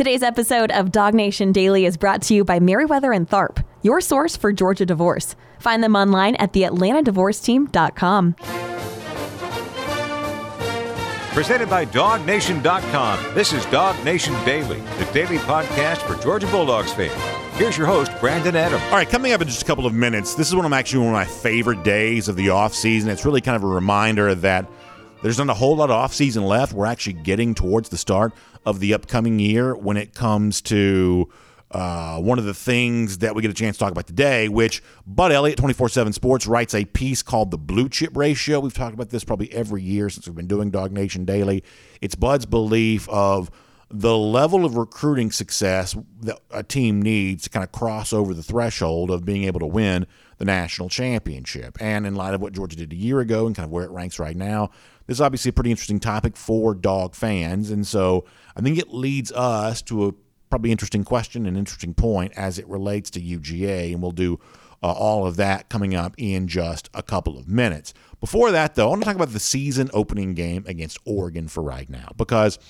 Today's episode of Dog Nation Daily is brought to you by Meriwether and Tharp, your source for Georgia divorce. Find them online at theatlantadivorceteam.com. Presented by DogNation.com. This is Dog Nation Daily, the daily podcast for Georgia Bulldogs fans. Here's your host, Brandon Adams. All right, coming up in just a couple of minutes, this is one of actually one of my favorite days of the off season. It's really kind of a reminder that there's not a whole lot of off season left. We're actually getting towards the start of the upcoming year when it comes to uh, one of the things that we get a chance to talk about today, which Bud Elliott, 24 7 Sports, writes a piece called The Blue Chip Ratio. We've talked about this probably every year since we've been doing Dog Nation Daily. It's Bud's belief of the level of recruiting success that a team needs to kind of cross over the threshold of being able to win the national championship. And in light of what Georgia did a year ago and kind of where it ranks right now, this is obviously a pretty interesting topic for dog fans. And so I think it leads us to a probably interesting question and interesting point as it relates to UGA. And we'll do uh, all of that coming up in just a couple of minutes. Before that, though, I want to talk about the season opening game against Oregon for right now because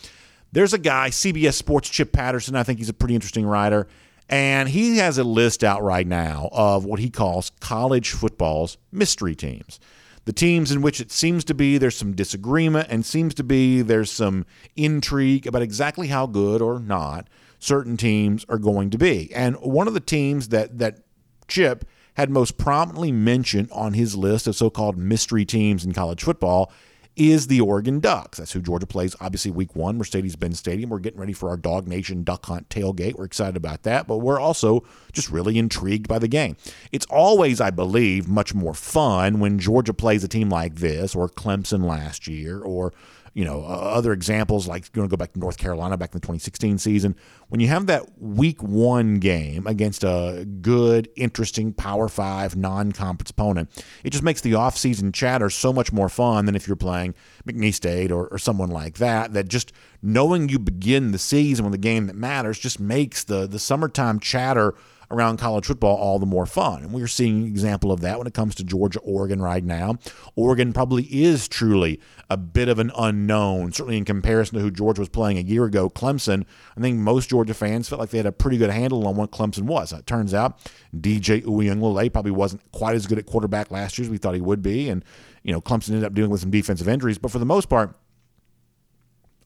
there's a guy, CBS Sports Chip Patterson. I think he's a pretty interesting writer. And he has a list out right now of what he calls college football's mystery teams. The teams in which it seems to be there's some disagreement and seems to be there's some intrigue about exactly how good or not certain teams are going to be. And one of the teams that that Chip had most prominently mentioned on his list of so-called mystery teams in college football is the Oregon Ducks. That's who Georgia plays, obviously, week one, Mercedes-Benz Stadium. We're getting ready for our Dog Nation Duck Hunt tailgate. We're excited about that, but we're also just really intrigued by the game. It's always, I believe, much more fun when Georgia plays a team like this, or Clemson last year, or you know, uh, other examples like going to go back to North Carolina back in the 2016 season. When you have that week one game against a good, interesting Power Five non conference opponent, it just makes the offseason chatter so much more fun than if you're playing McNeese State or, or someone like that. That just knowing you begin the season with a game that matters just makes the, the summertime chatter around college football all the more fun. And we're seeing an example of that when it comes to Georgia, Oregon right now. Oregon probably is truly a bit of an unknown, certainly in comparison to who Georgia was playing a year ago. Clemson, I think most Georgia fans felt like they had a pretty good handle on what Clemson was. Uh, it turns out DJ Uiagalelei probably wasn't quite as good at quarterback last year as we thought he would be. And, you know, Clemson ended up dealing with some defensive injuries. But for the most part,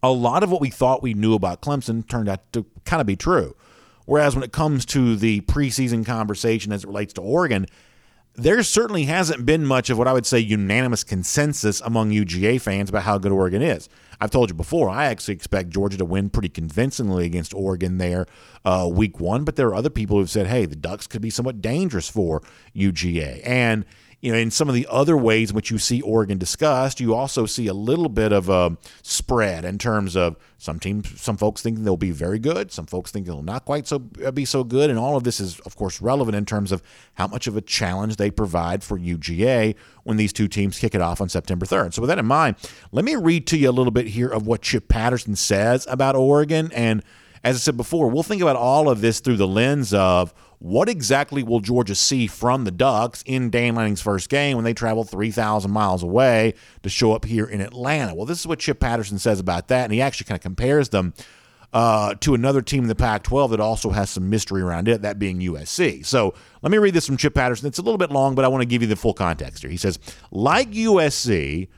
a lot of what we thought we knew about Clemson turned out to kind of be true. Whereas when it comes to the preseason conversation as it relates to Oregon, there certainly hasn't been much of what I would say unanimous consensus among UGA fans about how good Oregon is. I've told you before, I actually expect Georgia to win pretty convincingly against Oregon there uh, week one, but there are other people who've said, hey, the Ducks could be somewhat dangerous for UGA. And you know, in some of the other ways in which you see Oregon discussed, you also see a little bit of a spread in terms of some teams, some folks think they'll be very good, some folks think they'll not quite so uh, be so good, and all of this is, of course, relevant in terms of how much of a challenge they provide for UGA when these two teams kick it off on September 3rd. So, with that in mind, let me read to you a little bit here of what Chip Patterson says about Oregon and as I said before, we'll think about all of this through the lens of what exactly will Georgia see from the Ducks in Dan Lanning's first game when they travel 3,000 miles away to show up here in Atlanta? Well, this is what Chip Patterson says about that, and he actually kind of compares them uh, to another team in the Pac 12 that also has some mystery around it, that being USC. So let me read this from Chip Patterson. It's a little bit long, but I want to give you the full context here. He says, like USC,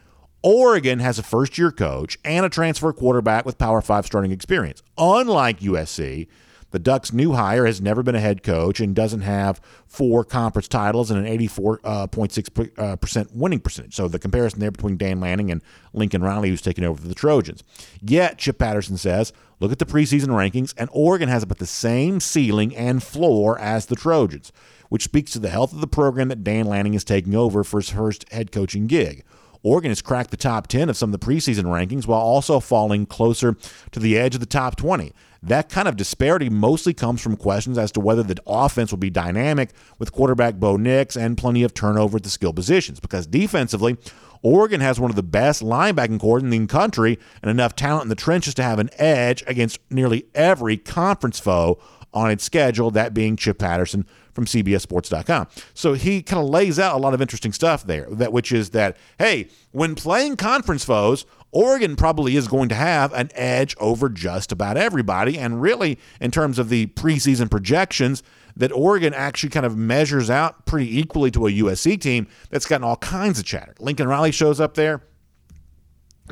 Oregon has a first year coach and a transfer quarterback with Power Five starting experience. Unlike USC, the Ducks' new hire has never been a head coach and doesn't have four conference titles and an 84.6% uh, uh winning percentage. So the comparison there between Dan Lanning and Lincoln Riley, who's taken over for the Trojans. Yet, Chip Patterson says, look at the preseason rankings, and Oregon has about the same ceiling and floor as the Trojans, which speaks to the health of the program that Dan Lanning is taking over for his first head coaching gig. Oregon has cracked the top 10 of some of the preseason rankings while also falling closer to the edge of the top 20. That kind of disparity mostly comes from questions as to whether the offense will be dynamic with quarterback Bo Nix and plenty of turnover at the skill positions. Because defensively, Oregon has one of the best linebacking corps in the country and enough talent in the trenches to have an edge against nearly every conference foe on its schedule, that being Chip Patterson from CBSSports.com. So he kind of lays out a lot of interesting stuff there, that which is that hey, when playing conference foes, Oregon probably is going to have an edge over just about everybody. And really, in terms of the preseason projections, that Oregon actually kind of measures out pretty equally to a USC team that's gotten all kinds of chatter. Lincoln Riley shows up there.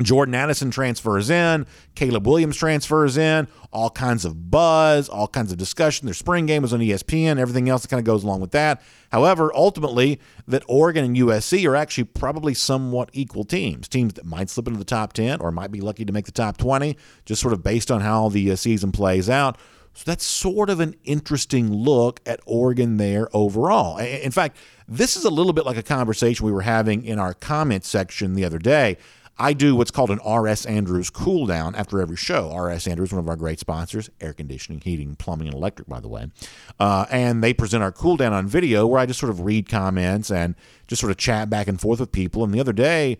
Jordan Addison transfers in, Caleb Williams transfers in, all kinds of buzz, all kinds of discussion. Their spring game was on ESPN, everything else that kind of goes along with that. However, ultimately, that Oregon and USC are actually probably somewhat equal teams, teams that might slip into the top 10 or might be lucky to make the top 20, just sort of based on how the uh, season plays out. So that's sort of an interesting look at Oregon there overall. In fact, this is a little bit like a conversation we were having in our comment section the other day. I do what's called an RS Andrews cool down after every show. RS Andrews, one of our great sponsors, air conditioning, heating, plumbing, and electric, by the way. Uh, and they present our cool down on video where I just sort of read comments and just sort of chat back and forth with people. And the other day,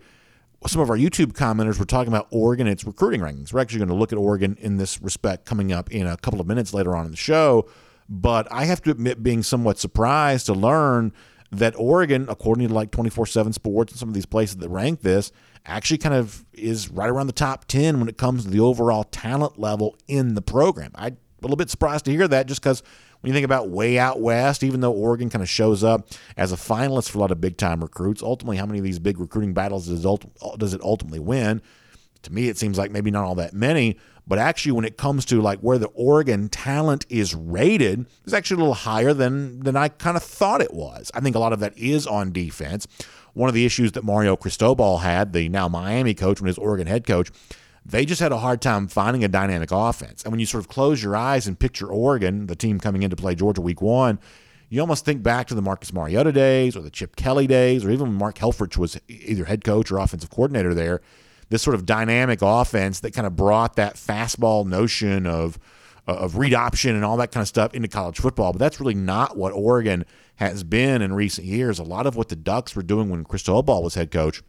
some of our YouTube commenters were talking about Oregon and its recruiting rankings. We're actually going to look at Oregon in this respect coming up in a couple of minutes later on in the show. But I have to admit, being somewhat surprised to learn that Oregon, according to like 24 7 Sports and some of these places that rank this, actually kind of is right around the top 10 when it comes to the overall talent level in the program. I'm a little bit surprised to hear that just because when you think about way out west, even though Oregon kind of shows up as a finalist for a lot of big time recruits, ultimately, how many of these big recruiting battles does, does it ultimately win? To me, it seems like maybe not all that many, but actually, when it comes to like where the Oregon talent is rated, it's actually a little higher than than I kind of thought it was. I think a lot of that is on defense. One of the issues that Mario Cristobal had, the now Miami coach, when his Oregon head coach, they just had a hard time finding a dynamic offense. And when you sort of close your eyes and picture Oregon, the team coming in to play Georgia week one, you almost think back to the Marcus Mariota days or the Chip Kelly days, or even when Mark Helfrich was either head coach or offensive coordinator there. This sort of dynamic offense that kind of brought that fastball notion of Uh, of read option and all that kind of stuff into college football. But that's really not what Oregon has been in recent years. A lot of what the Ducks were doing when Cristobal was head coach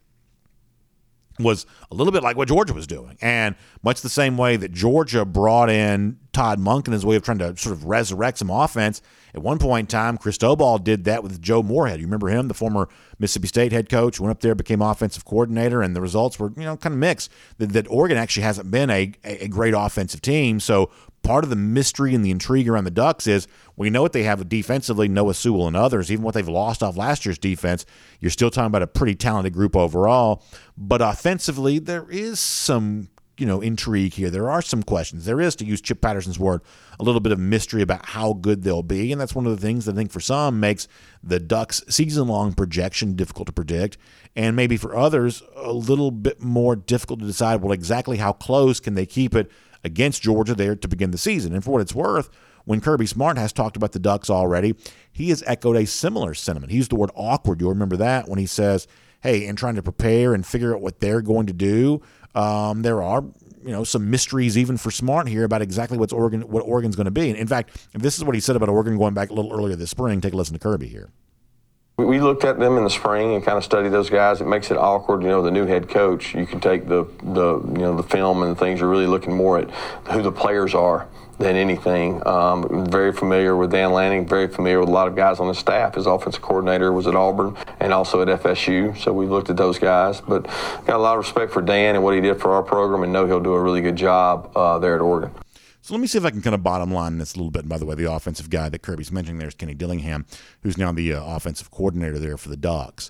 was a little bit like what Georgia was doing. And much the same way that Georgia brought in Todd Monken as a way of trying to sort of resurrect some offense. At one point in time, Cristobal did that with Joe Moorhead. You remember him, the former Mississippi State head coach, went up there, became offensive coordinator, and the results were, you know, kind of mixed. That, that Oregon actually hasn't been a, a great offensive team. So part of the mystery and the intrigue around the Ducks is we know what they have defensively, Noah Sewell and others, even what they've lost off last year's defense. You're still talking about a pretty talented group overall. But offensively, there is some you know intrigue here. There are some questions. There is, to use Chip Patterson's word, a little bit of mystery about how good they'll be, and that's one of the things that I think for some makes the Ducks' season-long projection difficult to predict, and maybe for others a little bit more difficult to decide. Well, exactly how close can they keep it? against Georgia there to begin the season. And for what it's worth, when Kirby Smart has talked about the Ducks already, he has echoed a similar sentiment. He used the word awkward. You'll remember that when he says, hey, in trying to prepare and figure out what they're going to do, um, there are you know some mysteries even for Smart here about exactly what's Oregon what Oregon's going to be. And in fact, this is what he said about Oregon going back a little earlier this spring, take a listen to Kirby here. We looked at them in the spring and kind of studied those guys. It makes it awkward, you know, the new head coach. You can take the, the you know the film and things. You're really looking more at who the players are than anything. Um, very familiar with Dan Lanning. Very familiar with a lot of guys on the staff. His offensive coordinator was at Auburn and also at FSU. So we looked at those guys. But got a lot of respect for Dan and what he did for our program, and know he'll do a really good job uh, there at Oregon. So let me see if I can kind of bottom line this a little bit. And by the way, the offensive guy that Kirby's mentioning there is Kenny Dillingham, who's now the uh, offensive coordinator there for the Ducks.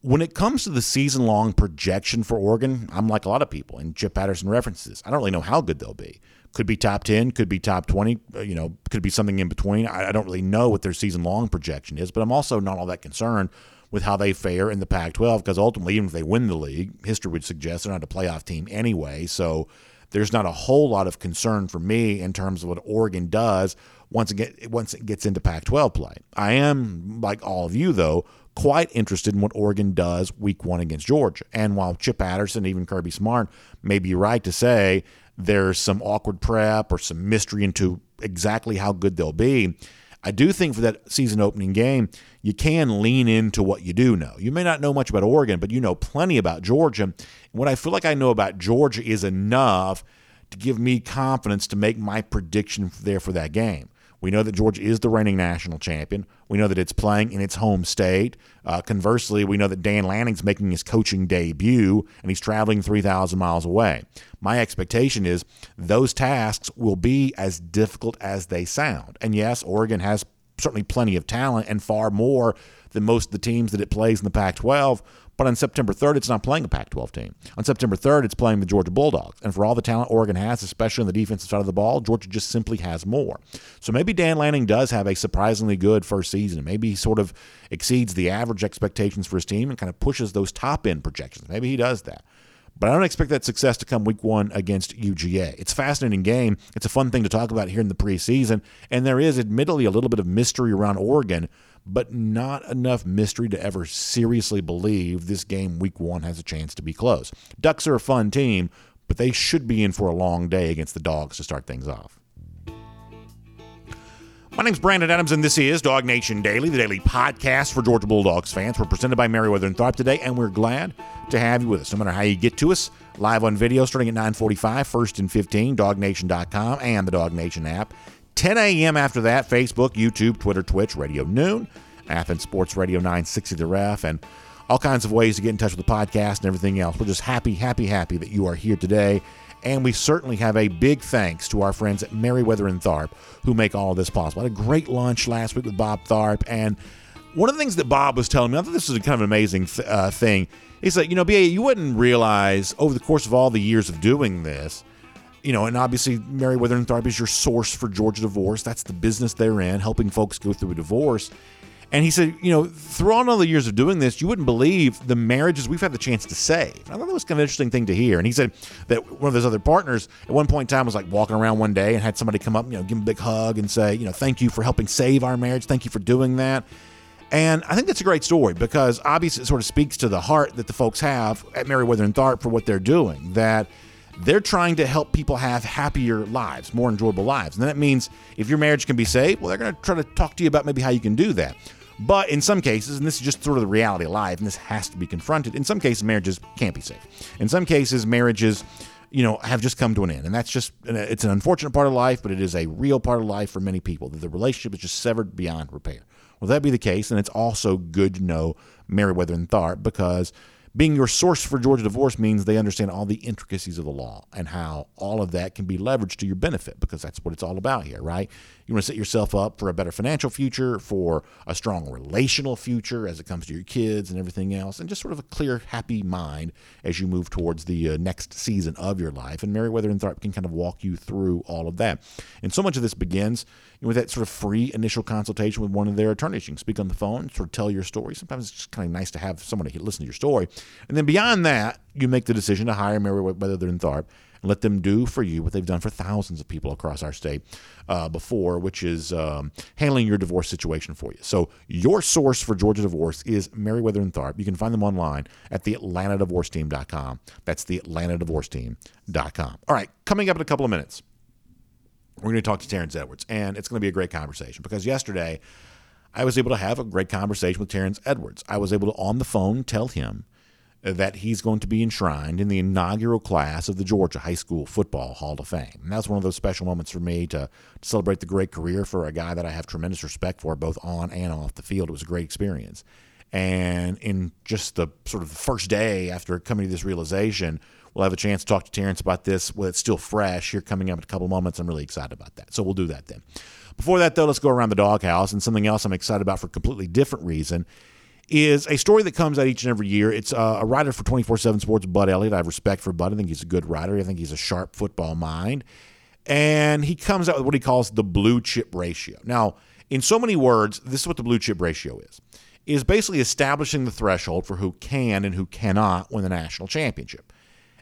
When it comes to the season long projection for Oregon, I'm like a lot of people, and Chip Patterson references. I don't really know how good they'll be. Could be top 10, could be top 20, uh, you know, could be something in between. I, I don't really know what their season long projection is, but I'm also not all that concerned with how they fare in the Pac 12 because ultimately, even if they win the league, history would suggest they're not a playoff team anyway. So there's not a whole lot of concern for me in terms of what Oregon does once it, get, once it gets into Pac 12 play. I am, like all of you, though, quite interested in what Oregon does week one against Georgia. And while Chip Patterson, even Kirby Smart, may be right to say there's some awkward prep or some mystery into exactly how good they'll be, I do think for that season opening game, you can lean into what you do know. You may not know much about Oregon, but you know plenty about Georgia. And what I feel like I know about Georgia is enough to give me confidence to make my prediction there for that game. We know that Georgia is the reigning national champion. We know that it's playing in its home state. Uh, conversely, we know that Dan Lanning's making his coaching debut and he's traveling 3,000 miles away. My expectation is those tasks will be as difficult as they sound. And yes, Oregon has certainly plenty of talent and far more than most of the teams that it plays in the Pac 12. But on September 3rd, it's not playing a Pac 12 team. On September 3rd, it's playing the Georgia Bulldogs. And for all the talent Oregon has, especially on the defensive side of the ball, Georgia just simply has more. So maybe Dan Lanning does have a surprisingly good first season. Maybe he sort of exceeds the average expectations for his team and kind of pushes those top end projections. Maybe he does that. But I don't expect that success to come week one against UGA. It's a fascinating game. It's a fun thing to talk about here in the preseason. And there is admittedly a little bit of mystery around Oregon but not enough mystery to ever seriously believe this game week one has a chance to be close. Ducks are a fun team, but they should be in for a long day against the Dogs to start things off. My name's Brandon Adams, and this is Dog Nation Daily, the daily podcast for Georgia Bulldogs fans. We're presented by Meriwether and Tharp today, and we're glad to have you with us. No matter how you get to us, live on video starting at 945, first and 15, dognation.com, and the Dog Nation app. 10 a.m. after that, Facebook, YouTube, Twitter, Twitch, Radio Noon, Athens Sports Radio 960 The Ref, and all kinds of ways to get in touch with the podcast and everything else. We're just happy, happy, happy that you are here today. And we certainly have a big thanks to our friends at Meriwether and Tharp who make all this possible. I had a great lunch last week with Bob Tharp. And one of the things that Bob was telling me, I thought this was a kind of an amazing th- uh, thing, is that, you know, BA, you wouldn't realize over the course of all the years of doing this you know, and obviously Meriwether and Tharp is your source for Georgia divorce. That's the business they're in, helping folks go through a divorce. And he said, you know, throughout all the years of doing this, you wouldn't believe the marriages we've had the chance to save. I thought that was kind of an interesting thing to hear. And he said that one of his other partners at one point in time was like walking around one day and had somebody come up, you know, give him a big hug and say, you know, thank you for helping save our marriage. Thank you for doing that. And I think that's a great story because obviously it sort of speaks to the heart that the folks have at Meriwether and Tharp for what they're doing. That they're trying to help people have happier lives, more enjoyable lives. And that means if your marriage can be saved, well, they're going to try to talk to you about maybe how you can do that. But in some cases, and this is just sort of the reality of life, and this has to be confronted, in some cases, marriages can't be saved. In some cases, marriages you know, have just come to an end. And that's just, it's an unfortunate part of life, but it is a real part of life for many people that the relationship is just severed beyond repair. Well, that be the case, and it's also good to know Meriwether and Tharp because being your source for Georgia divorce means they understand all the intricacies of the law and how all of that can be leveraged to your benefit because that's what it's all about here, right? You want to set yourself up for a better financial future, for a strong relational future as it comes to your kids and everything else, and just sort of a clear, happy mind as you move towards the uh, next season of your life. And Meriwether and Tharp can kind of walk you through all of that. And so much of this begins with that sort of free initial consultation with one of their attorneys. You can speak on the phone, sort of tell your story. Sometimes it's just kind of nice to have someone to listen to your story. And then beyond that, you make the decision to hire Meriwether and Tharp let them do for you what they've done for thousands of people across our state uh, before, which is um, handling your divorce situation for you. So your source for Georgia divorce is Meriwether and Tharp. You can find them online at the AtlantaDivorceTeam.com. That's the AtlantaDivorceTeam.com. All right, coming up in a couple of minutes we're going to talk to Terrence Edwards, and it's going to be a great conversation because yesterday I was able to have a great conversation with Terrence Edwards. I was able to, on the phone, tell him that he's going to be enshrined in the inaugural class of the Georgia High School Football Hall of Fame. And that's one of those special moments for me to, to celebrate the great career for a guy that I have tremendous respect for, both on and off the field. It was a great experience. And in just the sort of the first day after coming to this realization, We'll have a chance to talk to Terrence about this while it's still fresh here coming up in a couple moments. I'm really excited about that. So we'll do that then. Before that, though, let's go around the doghouse. And something else I'm excited about for a completely different reason is a story that comes out each and every year. It's uh, a writer for 24 7 Sports, Bud Elliott. I have respect for Bud. I think he's a good writer. I think he's a sharp football mind. And he comes out with what he calls the blue chip ratio. Now, in so many words, this is what the blue chip ratio is. Is basically establishing the threshold for who can and who cannot win the national championship.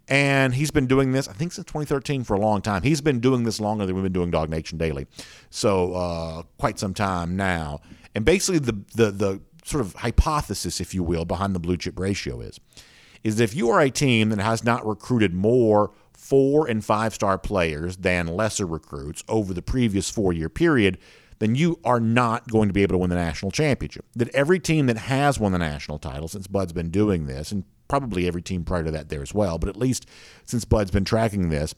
And he's been doing this, I think, since 2013 for a long time. He's been doing this longer than we've been doing Dog Nation Daily. So, uh, quite some time now. And basically, the, the, the sort of hypothesis, if you will, behind the blue chip ratio is, is if you are a team that has not recruited more four and five star players than lesser recruits over the previous four year period, then you are not going to be able to win the national championship. That every team that has won the national title since Bud's been doing this, and probably every team prior to that there as well, but at least since Bud's been tracking this,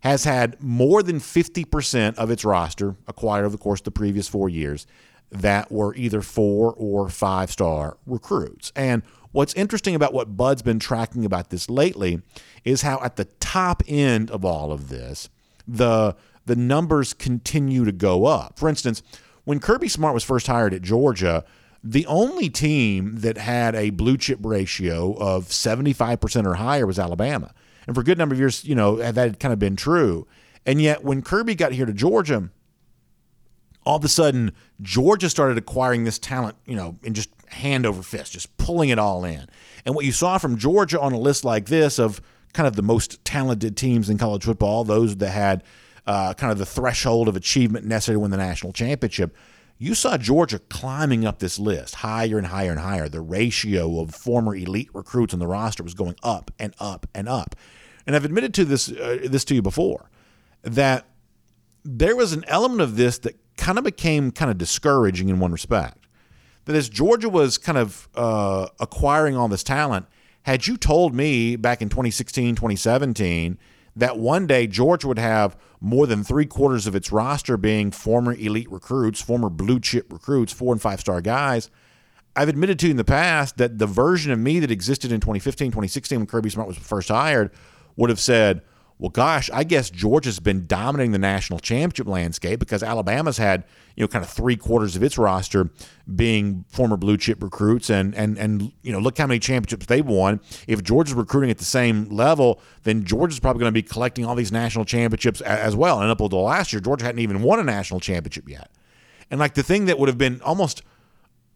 has had more than 50% of its roster acquired over the course of the previous four years that were either four or five star recruits. And what's interesting about what Bud's been tracking about this lately is how at the top end of all of this, the the numbers continue to go up. For instance, when Kirby Smart was first hired at Georgia, the only team that had a blue chip ratio of 75% or higher was Alabama. And for a good number of years, you know, that had kind of been true. And yet, when Kirby got here to Georgia, all of a sudden, Georgia started acquiring this talent, you know, in just hand over fist, just pulling it all in. And what you saw from Georgia on a list like this of kind of the most talented teams in college football, those that had uh, kind of the threshold of achievement necessary to win the national championship, you saw Georgia climbing up this list higher and higher and higher. The ratio of former elite recruits on the roster was going up and up and up. And I've admitted to this uh, this to you before that there was an element of this that kind of became kind of discouraging in one respect. That as Georgia was kind of uh, acquiring all this talent, had you told me back in 2016, 2017 that one day Georgia would have more than three quarters of its roster being former elite recruits, former blue chip recruits, four and five star guys. I've admitted to you in the past that the version of me that existed in 2015, 2016 when Kirby Smart was first hired would have said, well, gosh, I guess Georgia's been dominating the national championship landscape because Alabama's had, you know, kind of three quarters of its roster being former blue chip recruits, and and and you know, look how many championships they've won. If Georgia's recruiting at the same level, then Georgia's probably going to be collecting all these national championships as well. And up until last year, Georgia hadn't even won a national championship yet. And like the thing that would have been almost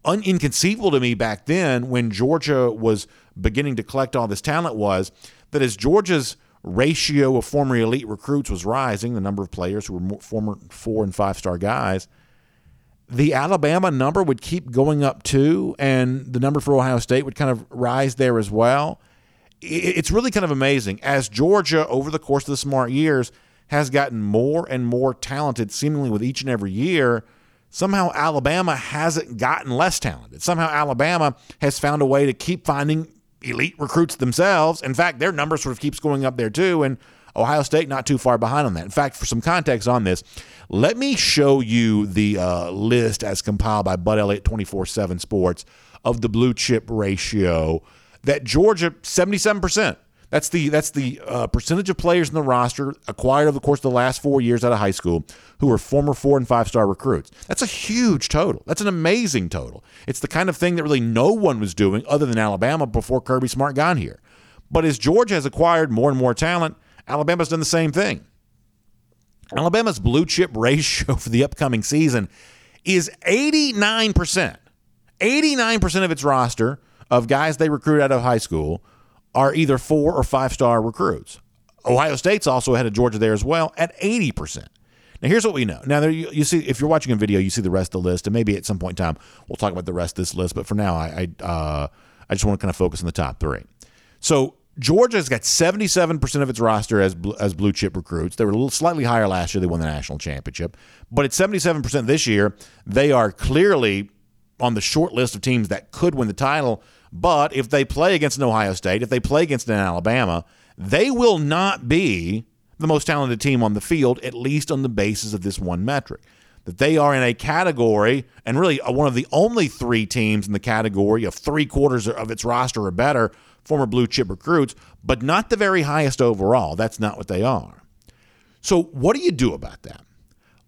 un- inconceivable to me back then, when Georgia was beginning to collect all this talent, was that as Georgia's ratio of former elite recruits was rising, the number of players who were former four and five star guys, the Alabama number would keep going up too, and the number for Ohio State would kind of rise there as well. It's really kind of amazing. As Georgia, over the course of the smart years, has gotten more and more talented, seemingly with each and every year, somehow Alabama hasn't gotten less talented. Somehow Alabama has found a way to keep finding elite recruits themselves. In fact, their number sort of keeps going up there too, and Ohio State not too far behind on that. In fact, for some context on this, let me show you the uh, list as compiled by Bud Elliott 24 7 Sports of the blue chip ratio that Georgia, 77%. That's the that's the uh, percentage of players in the roster acquired over the course of the last four years out of high school who are former four and five star recruits. That's a huge total. That's an amazing total. It's the kind of thing that really no one was doing other than Alabama before Kirby Smart got here. But as Georgia has acquired more and more talent, Alabama's done the same thing. Alabama's blue chip ratio for the upcoming season is 89%. 89% of its roster of guys they recruit out of high school are either four or five star recruits. Ohio State's also ahead of Georgia there as well at 80%. Now, here's what we know. Now, there you, you, see, if you're watching a video, you see the rest of the list, and maybe at some point in time we'll talk about the rest of this list. But for now, I I, uh, I just want to kind of focus on the top three. So Georgia's got 77% of its roster as as blue chip recruits. They were a little slightly higher last year. They won the national championship, but at 77% this year, they are clearly on the short list of teams that could win the title but if they play against an Ohio State, if they play against an Alabama, they will not be the most talented team on the field, at least on the basis of this one metric. That they are in a category, and really uh, one of the only three teams in the category of three quarters of its roster or better, former blue chip recruits, but not the very highest overall. That's not what they are. So, what do you do about that?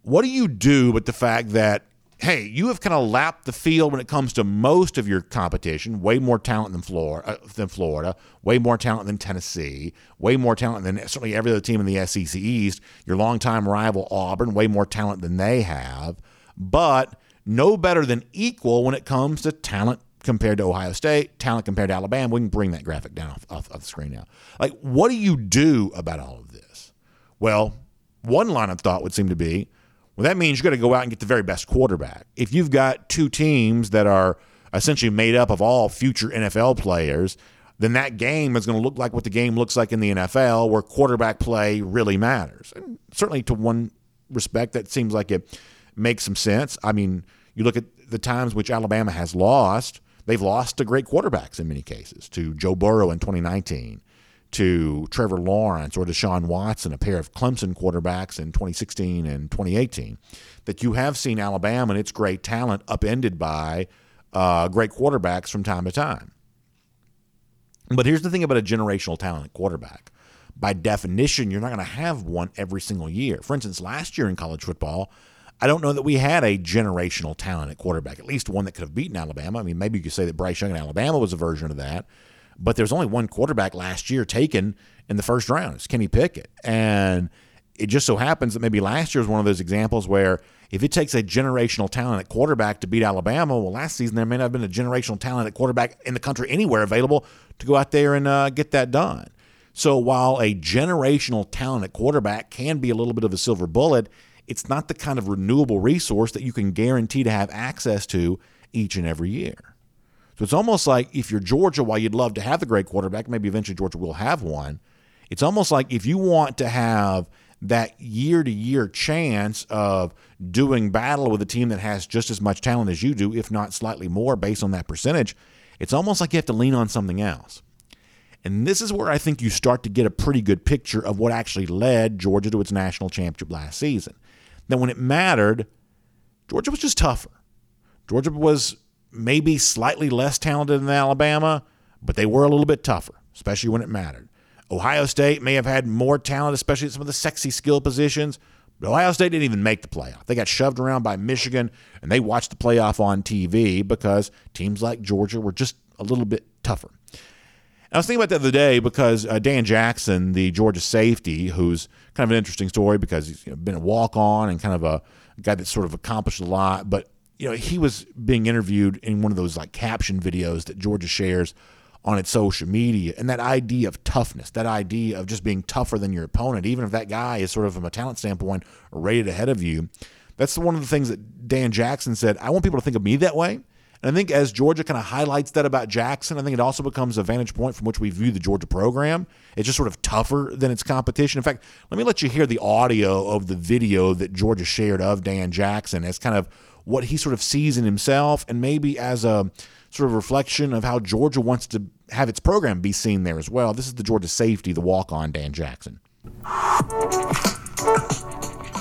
What do you do with the fact that hey, you have kind of lapped the field when it comes to most of your competition. Way more talent than Florida, uh, than Florida, way more talent than Tennessee, way more talent than certainly every other team in the SEC East. Your longtime rival Auburn, way more talent than they have, but no better than equal when it comes to talent compared to Ohio State, talent compared to Alabama. We can bring that graphic down off, off, off the screen now. Like, what do you do about all of this? Well, one line of thought would seem to be well, that means you got to go out and get the very best quarterback. If you've got two teams that are essentially made up of all future NFL players, then that game is going to look like what the game looks like in the NFL, where quarterback play really matters. And certainly, to one respect, that seems like it makes some sense. I mean, you look at the times which Alabama has lost, they've lost to great quarterbacks in many cases, to Joe Burrow in 2019, to Trevor Lawrence or Deshaun Watson, a pair of Clemson quarterbacks in 2016 and 2018, that you have seen Alabama and its great talent upended by uh, great quarterbacks from time to time. But here's the thing about a generational talent quarterback. By definition, you're not going to have one every single year. For instance, last year in college football, I don't know that we had a generational talent at quarterback, at least one that could have beaten Alabama. I mean, maybe you could say that Bryce Young in Alabama was a version of that. But there's only one quarterback last year taken in the first round. It's Kenny Pickett. And it just so happens that maybe last year was one of those examples where if it takes a generational talent at quarterback to beat Alabama, well, last season there may not have been a generational talent at quarterback in the country anywhere available to go out there and uh, get that done. So while a generational talent at quarterback can be a little bit of a silver bullet, it's not the kind of renewable resource that you can guarantee to have access to each and every year. So it's almost like if you're Georgia, while you'd love to have the great quarterback, maybe eventually Georgia will have one. It's almost like if you want to have that year to year chance of doing battle with a team that has just as much talent as you do, if not slightly more based on that percentage, it's almost like you have to lean on something else. And this is where I think you start to get a pretty good picture of what actually led Georgia to its national championship last season. That when it mattered, Georgia was just tougher. Georgia was maybe slightly less talented than Alabama, but they were a little bit tougher, especially when it mattered. Ohio State may have had more talent, especially at some of the sexy skill positions, but Ohio State didn't even make the playoff. They got shoved around by Michigan, and they watched the playoff on TV because teams like Georgia were just a little bit tougher. I was thinking about that the other day because uh, Dan Jackson, the Georgia safety, who's kind of an interesting story because he's you know, been a walk on and kind of a guy that's sort of accomplished a lot, but you know, he was being interviewed in one of those like caption videos that Georgia shares on its social media. And that idea of toughness, that idea of just being tougher than your opponent, even if that guy is sort of from a talent standpoint rated ahead of you. That's one of the things that Dan Jackson said. I want people to think of me that way. And I think as Georgia kind of highlights that about Jackson, I think it also becomes a vantage point from which we view the Georgia program. It's just sort of tougher than its competition. In fact, let me let you hear the audio of the video that Georgia shared of Dan Jackson as kind of what he sort of sees in himself and maybe as a sort of reflection of how Georgia wants to have its program be seen there as well. This is the Georgia safety, the walk on Dan Jackson.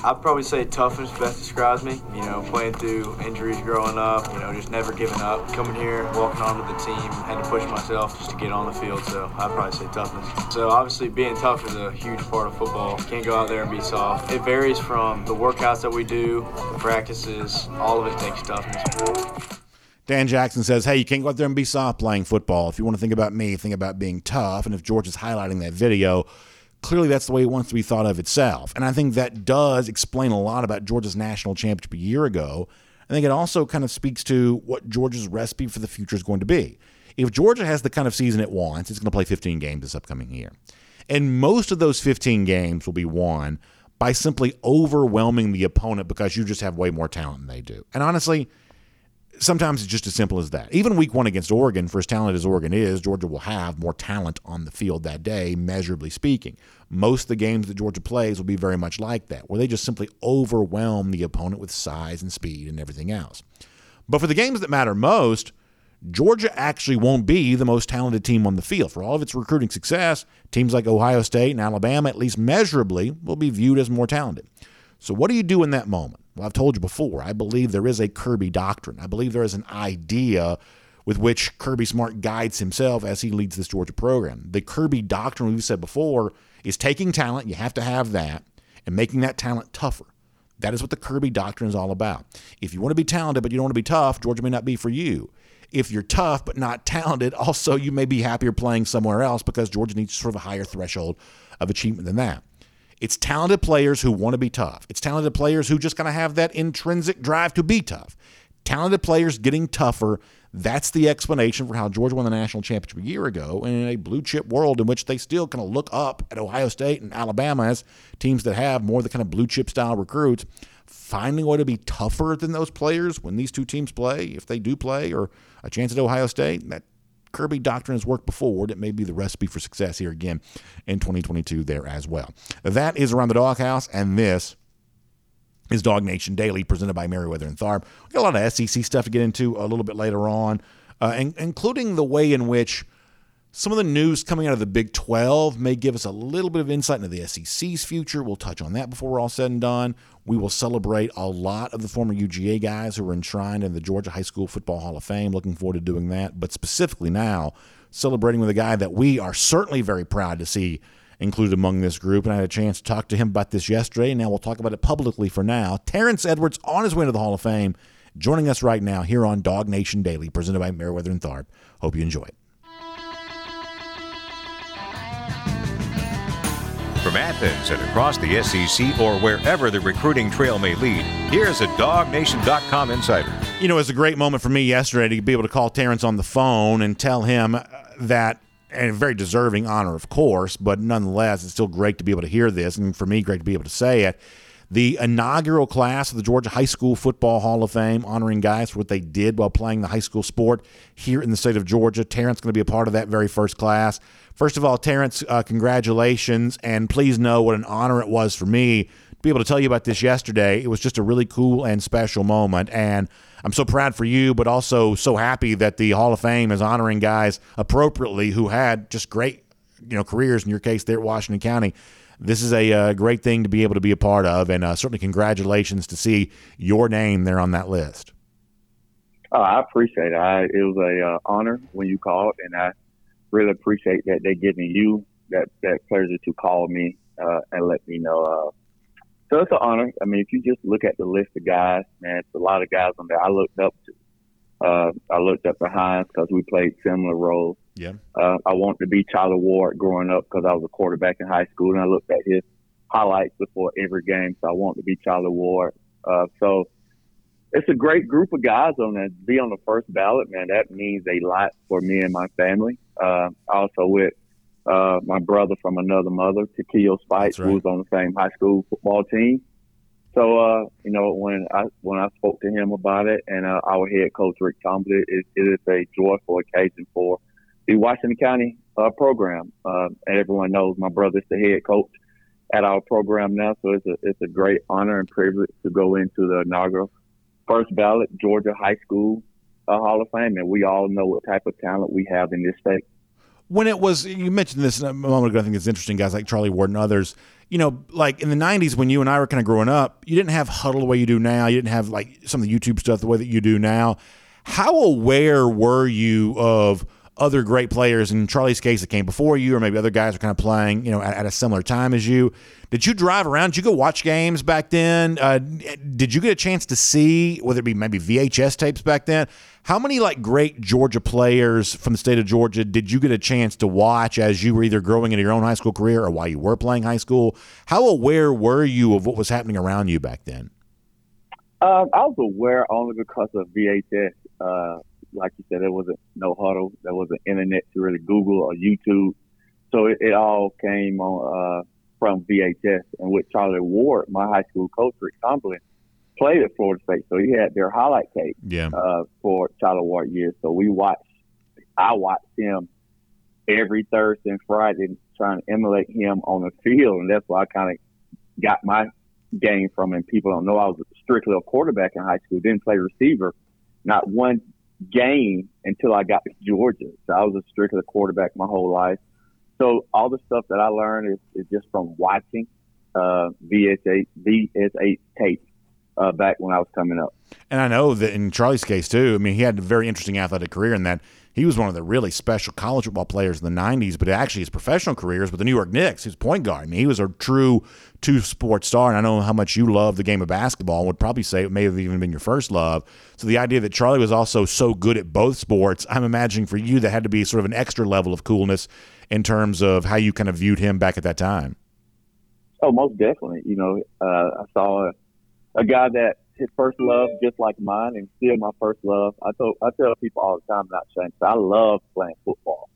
I'd probably say toughness best describes me. You know, playing through injuries growing up, you know, just never giving up. Coming here, walking on with the team, had to push myself just to get on the field. So I'd probably say toughness. So obviously, being tough is a huge part of football. Can't go out there and be soft. It varies from the workouts that we do, the practices. All of it takes toughness. Dan Jackson says, hey, you can't go out there and be soft playing football. If you want to think about me, think about being tough. And if George is highlighting that video, clearly that's the way it wants to be thought of itself. And I think that does explain a lot about Georgia's national championship a year ago. I think it also kind of speaks to what Georgia's recipe for the future is going to be. If Georgia has the kind of season it wants, it's going to play 15 games this upcoming year. And most of those 15 games will be won by simply overwhelming the opponent because you just have way more talent than they do. And honestly, sometimes it's just as simple as that. Even week one against Oregon, for as talented as Oregon is, Georgia will have more talent on the field that day, measurably speaking. Most of the games that Georgia plays will be very much like that, where they just simply overwhelm the opponent with size and speed and everything else. But for the games that matter most, Georgia actually won't be the most talented team on the field. For all of its recruiting success, teams like Ohio State and Alabama, at least measurably, will be viewed as more talented. So, what do you do in that moment? Well, I've told you before, I believe there is a Kirby doctrine. I believe there is an idea with which Kirby Smart guides himself as he leads this Georgia program. The Kirby doctrine, we've said before, is taking talent, you have to have that, and making that talent tougher. That is what the Kirby doctrine is all about. If you want to be talented but you don't want to be tough, Georgia may not be for you. If you're tough but not talented, also you may be happier playing somewhere else because Georgia needs sort of a higher threshold of achievement than that. It's talented players who want to be tough. It's talented players who just kind of have that intrinsic drive to be tough. Talented players getting tougher. That's the explanation for how Georgia won the national championship a year ago in a blue chip world in which they still kind of look up at Ohio State and Alabama as teams that have more of the kind of blue chip style recruits. Finding a way to be tougher than those players when these two teams play, if they do play, or a chance at Ohio State, that Kirby doctrine has worked before. It may be the recipe for success here again in 2022 there as well. That is Around the Doghouse, and this is Dog Nation Daily, presented by Meriwether and Tharp. We got a lot of SEC stuff to get into a little bit later on, uh, including the way in which Some of the news coming out of the Big 12 may give us a little bit of insight into the SEC's future. We'll touch on that before we're all said and done. We will celebrate a lot of the former UGA guys who are enshrined in the Georgia High School Football Hall of Fame. Looking forward to doing that. But specifically now, celebrating with a guy that we are certainly very proud to see included among this group. And I had a chance to talk to him about this yesterday, and now we'll talk about it publicly for now. Terrence Edwards on his way to the Hall of Fame, joining us right now here on Dog Nation Daily, presented by Meriwether and Tharp. Hope you enjoy it. From Athens and across the SEC or wherever the recruiting trail may lead, here's a DogNation.com insider. You know, it was a great moment for me yesterday to be able to call Terrence on the phone and tell him uh, that, and a very deserving honor, of course, but nonetheless, it's still great to be able to hear this, and for me, great to be able to say it. The inaugural class of the Georgia High School Football Hall of Fame, honoring guys for what they did while playing the high school sport here in the state of Georgia. Terrence going to be a part of that very first class. First of all, Terrence, uh, congratulations, and please know what an honor it was for me to be able to tell you about this yesterday. It was just a really cool and special moment, and I'm so proud for you, but also so happy that the Hall of Fame is honoring guys appropriately who had just great, you know, careers. In your case, there at Washington County. This is a uh, great thing to be able to be a part of, and uh, certainly congratulations to see your name there on that list. Oh, I appreciate it. I, it was a uh, honor when you called, and I really appreciate that they're giving you that that pleasure to call me uh, and let me know. Uh, so it's an honor. I mean, if you just look at the list of guys, man, it's a lot of guys on there I looked up to. Uh, I looked up to Hines because we played similar roles. Yeah. Uh, I wanted to be Charlie Ward growing up because I was a quarterback in high school, and I looked at his highlights before every game. So I wanted to be Charlie Ward. Uh, so it's a great group of guys on there. Be on the first ballot, man. That means a lot for me and my family. Uh, also with uh, my brother from another mother, Takeo Spikes, right. who was on the same high school football team. So, uh, you know, when I when I spoke to him about it, and uh, our head coach Rick Tomberlin, it, it is a joyful occasion for the Washington County uh, program. Uh, and everyone knows my brother's the head coach at our program now, so it's a it's a great honor and privilege to go into the inaugural first ballot Georgia High School uh, Hall of Fame, and we all know what type of talent we have in this state. When it was, you mentioned this a moment ago. I think it's interesting. Guys like Charlie Ward and others. You know, like in the '90s when you and I were kind of growing up, you didn't have Hudl the way you do now. You didn't have like some of the YouTube stuff the way that you do now. How aware were you of? other great players in Charlie's case that came before you, or maybe other guys are kind of playing, you know, at, at a similar time as you. Did you drive around? Did you go watch games back then? Uh, did you get a chance to see, whether it be maybe VHS tapes back then? How many like great Georgia players from the state of Georgia did you get a chance to watch as you were either growing into your own high school career or while you were playing high school? How aware were you of what was happening around you back then? Uh, I was aware only because of VHS. Uh, like you said, there wasn't no Hudl. there wasn't internet to really Google or YouTube, so it, it all came on uh, from VHS. And with Charlie Ward, my high school coach Rick Tomberlin played at Florida State, so he had their highlight tape yeah. uh, for Charlie Ward years. So we watched, I watched him every Thursday and Friday, trying to emulate him on the field, and that's why I kind of got my game from him. People don't know I was strictly a quarterback in high school, didn't play receiver. Not one game until I got to Georgia. So I was a strictly quarterback my whole life. So all the stuff that I learned is, is just from watching uh, VHS VHS tape uh, back when I was coming up. And I know that in Charlie's case too. I mean, he had a very interesting athletic career in that he was one of the really special college football players in the 90s, but actually his professional career is with the New York Knicks. He was point guard. I mean, he was a true two sport star. And I know how much you love the game of basketball. would probably say it may have even been your first love. So the idea that Charlie was also so good at both sports, I'm imagining for you that had to be sort of an extra level of coolness in terms of how you kind of viewed him back at that time. Oh, most definitely. You know, uh, I saw a, guy that his first love, just like mine, and still my first love. I told I tell people all the time, not saying I love playing football,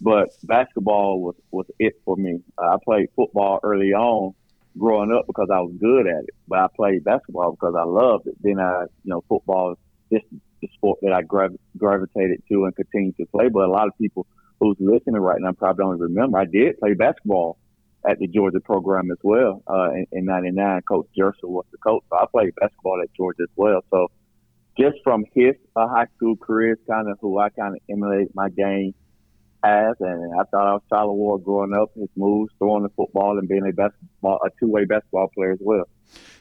but basketball was was it for me. I played football early on, growing up because I was good at it, but I played basketball because I loved it. Then I, you know, football is just the sport that I grav- gravitated to and continue to play. But a lot of people who's listening right now probably don't remember I did play basketball at the Georgia program as well. Uh, in, in '99, Coach Jerser was the coach, so I played basketball at Georgia as well. So just from his uh, high school career, kind of who I kind of emulate my game. And I thought I was Tyler Ward growing up. His moves, throwing the football, and being a basketball, a two-way basketball player as well.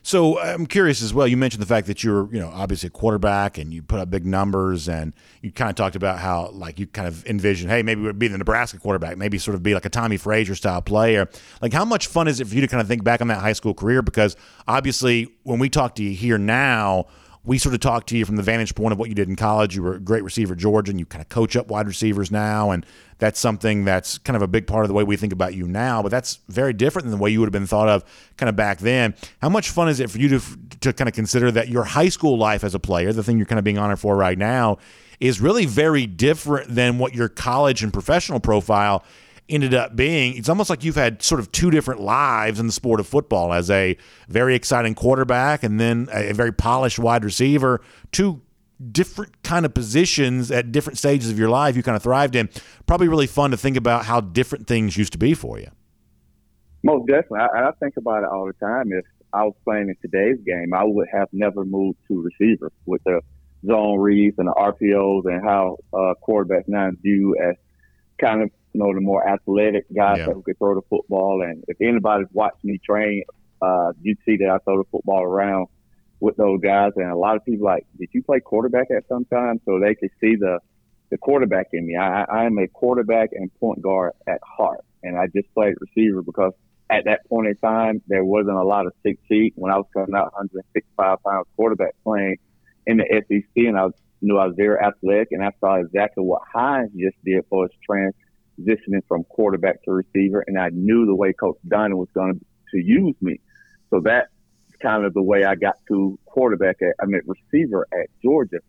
So I'm curious as well. You mentioned the fact that you're, you know, obviously a quarterback and you put up big numbers, and you kind of talked about how, like, you kind of envision, hey, maybe we'd be the Nebraska quarterback, maybe sort of be like a Tommie Frazier style player. Like, how much fun is it for you to kind of think back on that high school career? Because obviously, when we talk to you here now, we sort of talk to you from the vantage point of what you did in college. You were a great receiver at Georgia, and you kind of coach up wide receivers now, and that's something that's kind of a big part of the way we think about you now. But that's very different than the way you would have been thought of kind of back then. How much fun is it for you to to kind of consider that your high school life as a player, the thing you're kind of being honored for right now, is really very different than what your college and professional profile ended up being. It's almost like you've had sort of two different lives in the sport of football as a very exciting quarterback and then a very polished wide receiver. Two different kind of positions at different stages of your life you kind of thrived in. Probably really fun to think about how different things used to be for you. Most definitely. I, I think about it all the time. If I was playing in today's game, I would have never moved to receiver with the zone reads and the RPOs and how uh, quarterbacks now do as kind of you know, the more athletic guys yeah. that could throw the football. And if anybody's watched me train, uh, you'd see that I throw the football around with those guys. And a lot of people like, did you play quarterback at some time? So they could see the, the quarterback in me. I, I am a quarterback and point guard at heart. And I just played receiver because at that point in time, there wasn't a lot of six feet. When I was coming out 165 pounds quarterback playing in the SEC, and I was, knew I was very athletic, and I saw exactly what Hines just did for his trans transitioning from quarterback to receiver, and I knew the way Coach Dunn was going to use me. So that's kind of the way I got to quarterback at, I mean, receiver at Georgia.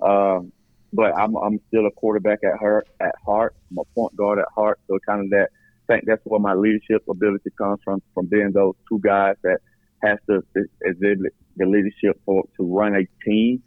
Um, but I'm, I'm still a quarterback at heart, at heart. I'm a point guard at heart. So kind of that, I think that's where my leadership ability comes from, from being those two guys that has to exhibit the leadership for, to run a team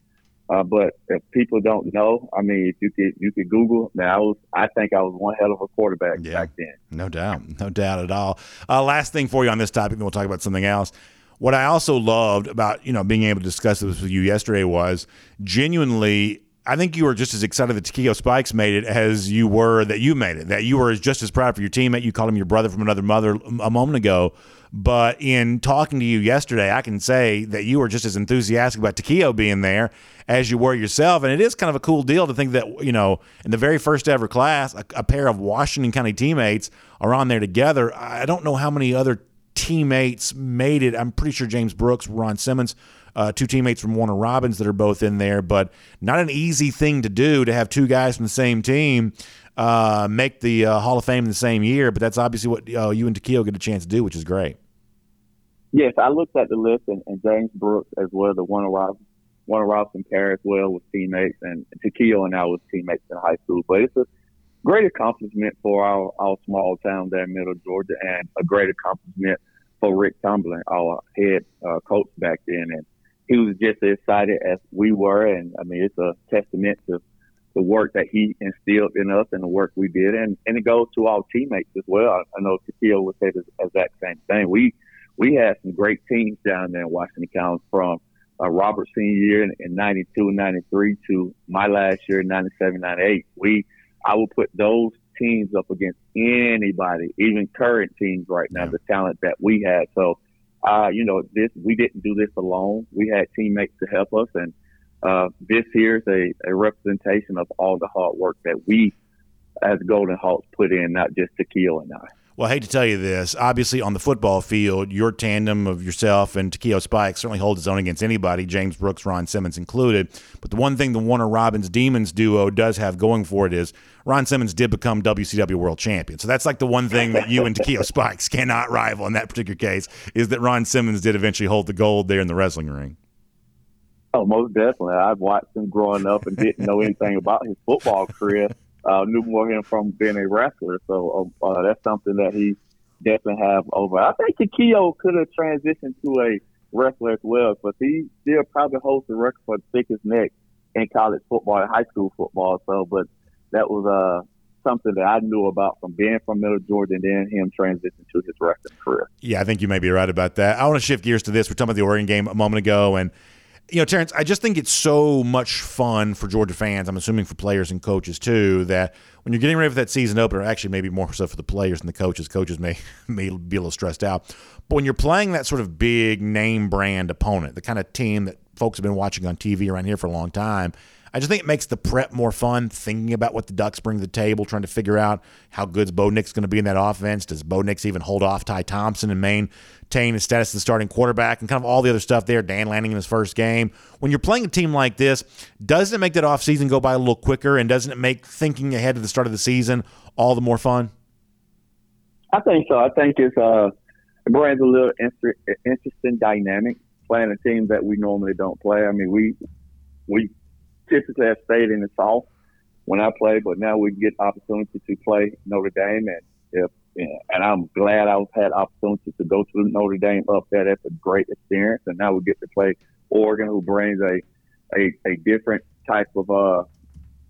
uh, but if people don't know, I mean, if you could you could Google, now I was I think I was one hell of a quarterback yeah, back then. No doubt, no doubt at all. Uh, last thing for you on this topic, then we'll talk about something else. What I also loved about you know being able to discuss this with you yesterday was genuinely. I think you were just as excited that Takeo Spikes made it as you were that you made it. That you were just as proud for your teammate. You called him your brother from another mother um, a moment ago. But in talking to you yesterday, I can say that you were just as enthusiastic about Takeo being there as you were yourself. And it is kind of a cool deal to think that, you know, in the very first ever class, a, a pair of Washington County teammates are on there together. I don't know how many other teammates made it. I'm pretty sure James Brooks, Ron Simmons, uh, two teammates from Warner Robins that are both in there, but not an easy thing to do to have two guys from the same team uh, make the uh, Hall of Fame in the same year. But that's obviously what uh, you and Takeo get a chance to do, which is great. Yes, I looked at the list, and, and James Brooks as well, the Warner Robins Warner Robinson Paris well with teammates, and Takeo and I was teammates in high school. But it's a great accomplishment for our, our small town there in Middle Georgia, and a great accomplishment for Rick Tomberlin, our head uh, coach back then. And he was just as excited as we were. And I mean, it's a testament to the work that he instilled in us and the work we did. And, and it goes to our teammates as well. I, I know Takeo would say the exact same thing. We, we had some great teams down there in Washington County from uh, Robert senior year in, in 92 and 93 to my last year in 97, 98. We, I would put those teams up against anybody, even current teams right now, yeah. the talent that we had. So, uh, you know, this, we didn't do this alone. We had teammates to help us. And, uh, this here is a, a representation of all the hard work that we as Golden Hawks put in, not just Takeo and I. Well, I hate to tell you this. Obviously, on the football field, your tandem of yourself and Takeo Spike certainly holds its own against anybody, James Brooks, Ron Simmons included. But the one thing the Warner Robins Demons duo does have going for it is Ron Simmons did become WCW World Champion. So that's like the one thing that you and Takeo Spikes cannot rival in that particular case is that Ron Simmons did eventually hold the gold there in the wrestling ring. Oh, most definitely. I've watched him growing up and didn't know anything about his football career uh, knew more him from being a wrestler. So uh, uh, that's something that he definitely have over. I think Takeo could have transitioned to a wrestler as well, but he still probably holds the record for the thickest neck in college football and high school football. So, but that was uh, something that I knew about from being from Middle Georgia and then him transitioning to his wrestling career. Yeah, I think you may be right about that. I want to shift gears to this. We're talking about the Oregon game a moment ago, and you know, Terrence, I just think it's so much fun for Georgia fans. I'm assuming for players and coaches too. That when you're getting ready for that season opener, actually maybe more so for the players than the coaches. Coaches may may be a little stressed out, but when you're playing that sort of big name brand opponent, the kind of team that folks have been watching on TV around here for a long time, I just think it makes the prep more fun, thinking about what the Ducks bring to the table, trying to figure out how good's Bo Nix going to be in that offense. Does Bo Nix even hold off Ty Thompson and maintain his status as the starting quarterback and kind of all the other stuff there? Dan Lanning in his first game. When you're playing a team like this, doesn't it make that offseason go by a little quicker and doesn't it make thinking ahead to the start of the season all the more fun? I think so. I think it's uh, it brings a little inter- interesting dynamic playing a team that we normally don't play. I mean, we we typically have stayed in the South when I play, but now we get opportunity to play Notre Dame, and if and I'm glad I've had opportunity to go to Notre Dame up there. That's a great experience, and now we get to play Oregon, who brings a a, a different type of uh,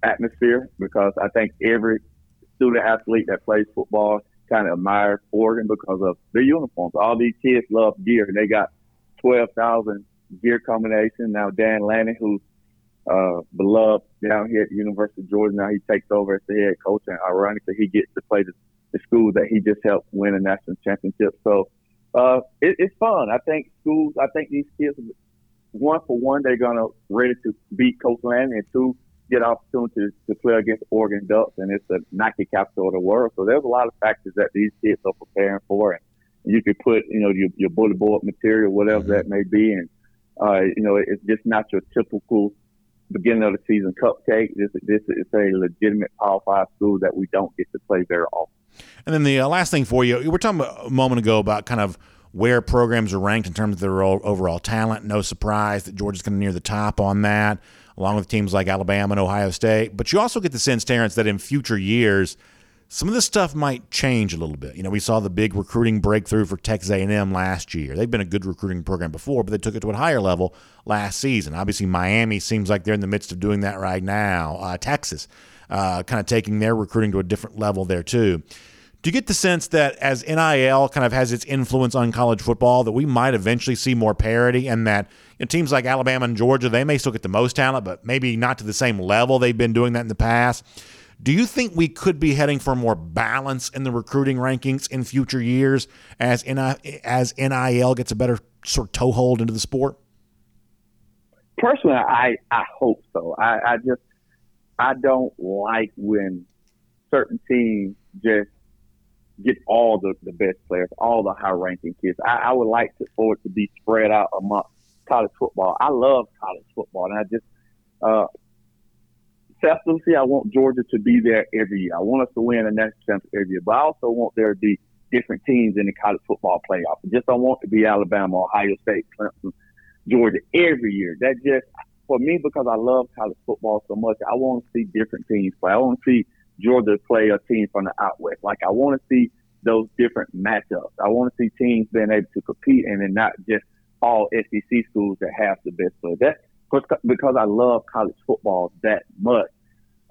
atmosphere because I think every student athlete that plays football kind of admires Oregon because of their uniforms. All these kids love gear, and they got twelve thousand gear combination. Now Dan Lanning, who's uh, beloved down here at the University of Georgia. Now he takes over as the head coach, and ironically, he gets to play the, the school that he just helped win a national championship. So uh, it, it's fun. I think schools. I think these kids, one for one, they're gonna ready to beat Coach Land, and two, get opportunity to, to play against Oregon Ducks, and it's the Nike capital of the world. So there's a lot of factors that these kids are preparing for, and you could put, you know, your, your bullet board material, whatever mm-hmm. that may be, and uh, you know, it's just not your typical beginning of the season cupcake. This this is a legitimate Power Five school that we don't get to play very often. And then the uh, last thing for you, we were talking a moment ago about kind of where programs are ranked in terms of their overall talent. No surprise that Georgia's going to near the top on that, along with teams like Alabama and Ohio State. But you also get the sense, Terrence, that in future years – some of this stuff might change a little bit. You know, we saw the big recruiting breakthrough for Texas A&M last year. They've been a good recruiting program before, but they took it to a higher level last season. Obviously, Miami seems like they're in the midst of doing that right now. Uh, Texas, uh, kind of taking their recruiting to a different level there too. Do you get the sense that as NIL kind of has its influence on college football, that we might eventually see more parity, and that you know, teams like Alabama and Georgia they may still get the most talent, but maybe not to the same level they've been doing that in the past? Do you think we could be heading for more balance in the recruiting rankings in future years as NIL gets a better sort of toehold into the sport? Personally, I I hope so. I, I just I don't like when certain teams just get all the, the best players, all the high ranking kids. I, I would like to, for it to be spread out among college football. I love college football, and I just uh, selflessly, I want Georgia to be there every year. I want us to win a national championship every year, but I also want there to be different teams in the college football playoff. I just don't want to be Alabama, Ohio State, Clemson, Georgia every year. That just for me because I love college football so much. I want to see different teams play. I want to see Georgia play a team from the out west. Like I want to see those different matchups. I want to see teams being able to compete and then not just all SEC schools that have the best players. That's because I love college football that much.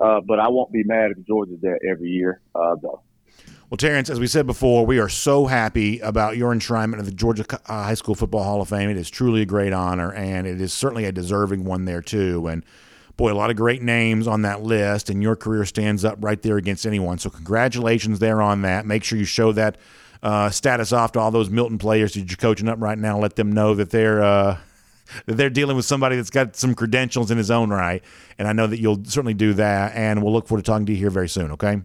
Uh, but I won't be mad if Georgia's there every year, uh, though. Well, Terrence, as we said before, we are so happy about your enshrinement of the Georgia uh, High School Football Hall of Fame. It is truly a great honor, and it is certainly a deserving one there, too. And boy, a lot of great names on that list, and your career stands up right there against anyone. So, congratulations there on that. Make sure you show that uh, status off to all those Milton players that you're coaching up right now. Let them know that they're. Uh, they're dealing with somebody that's got some credentials in his own right. And I know that you'll certainly do that. And we'll look forward to talking to you here very soon, okay?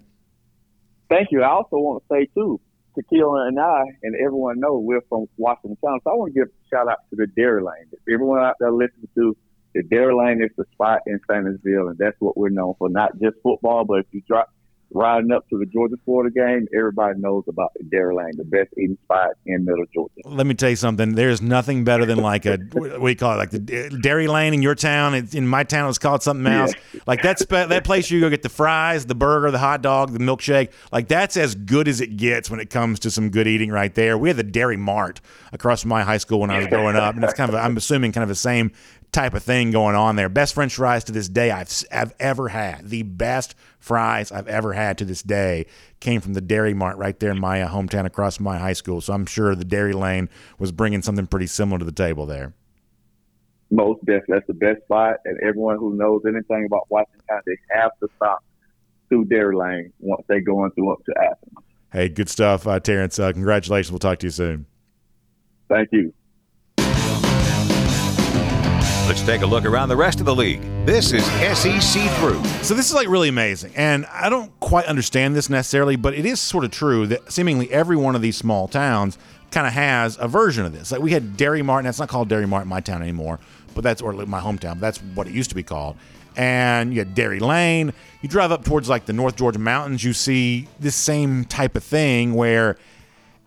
Thank you. I also want to say, too, Takeo and I and everyone know we're from Washington County. So I want to give a shout out to the Dairy Lane. If everyone out there listening to the Dairy Lane is the spot in Sandersville, and that's what we're known for. Not just football, but if you drop riding up to the Georgia Florida game, everybody knows about the Dairy Lane, the best eating spot in Middle Georgia. Let me tell you something. There's nothing better than like a what do you call it, like the Dairy Lane in your town. in my town, it was called something else. Yeah. Like that's that place you go get the fries, the burger, the hot dog, the milkshake. Like that's as good as it gets when it comes to some good eating right there. We had the Dairy Mart across my high school when I was growing up, and it's kind of I'm assuming kind of the same type of thing going on there. Best French fries to this day I've, I've ever had. The best fries I've ever had to this day came from the Dairy Mart right there in my uh, hometown across from my high school. So I'm sure the Dairy Lane was bringing something pretty similar to the table there. most definitely. That's the best spot, and everyone who knows anything about Washington County, they have to stop through Dairy Lane once they go into up to Athens. Hey, good stuff, uh, Terrence. Uh, congratulations. We'll talk to you soon. Thank you. Let's take a look around the rest of the league. This is SEC Through. So this is like really amazing, and I don't quite understand this necessarily, but it is sort of true that seemingly every one of these small towns kind of has a version of this. Like we had Dairy Martin. That's not called Dairy Martin, my town anymore, but that's or my hometown. But that's what it used to be called. And you had Dairy Lane. You drive up towards like the North Georgia mountains, you see this same type of thing where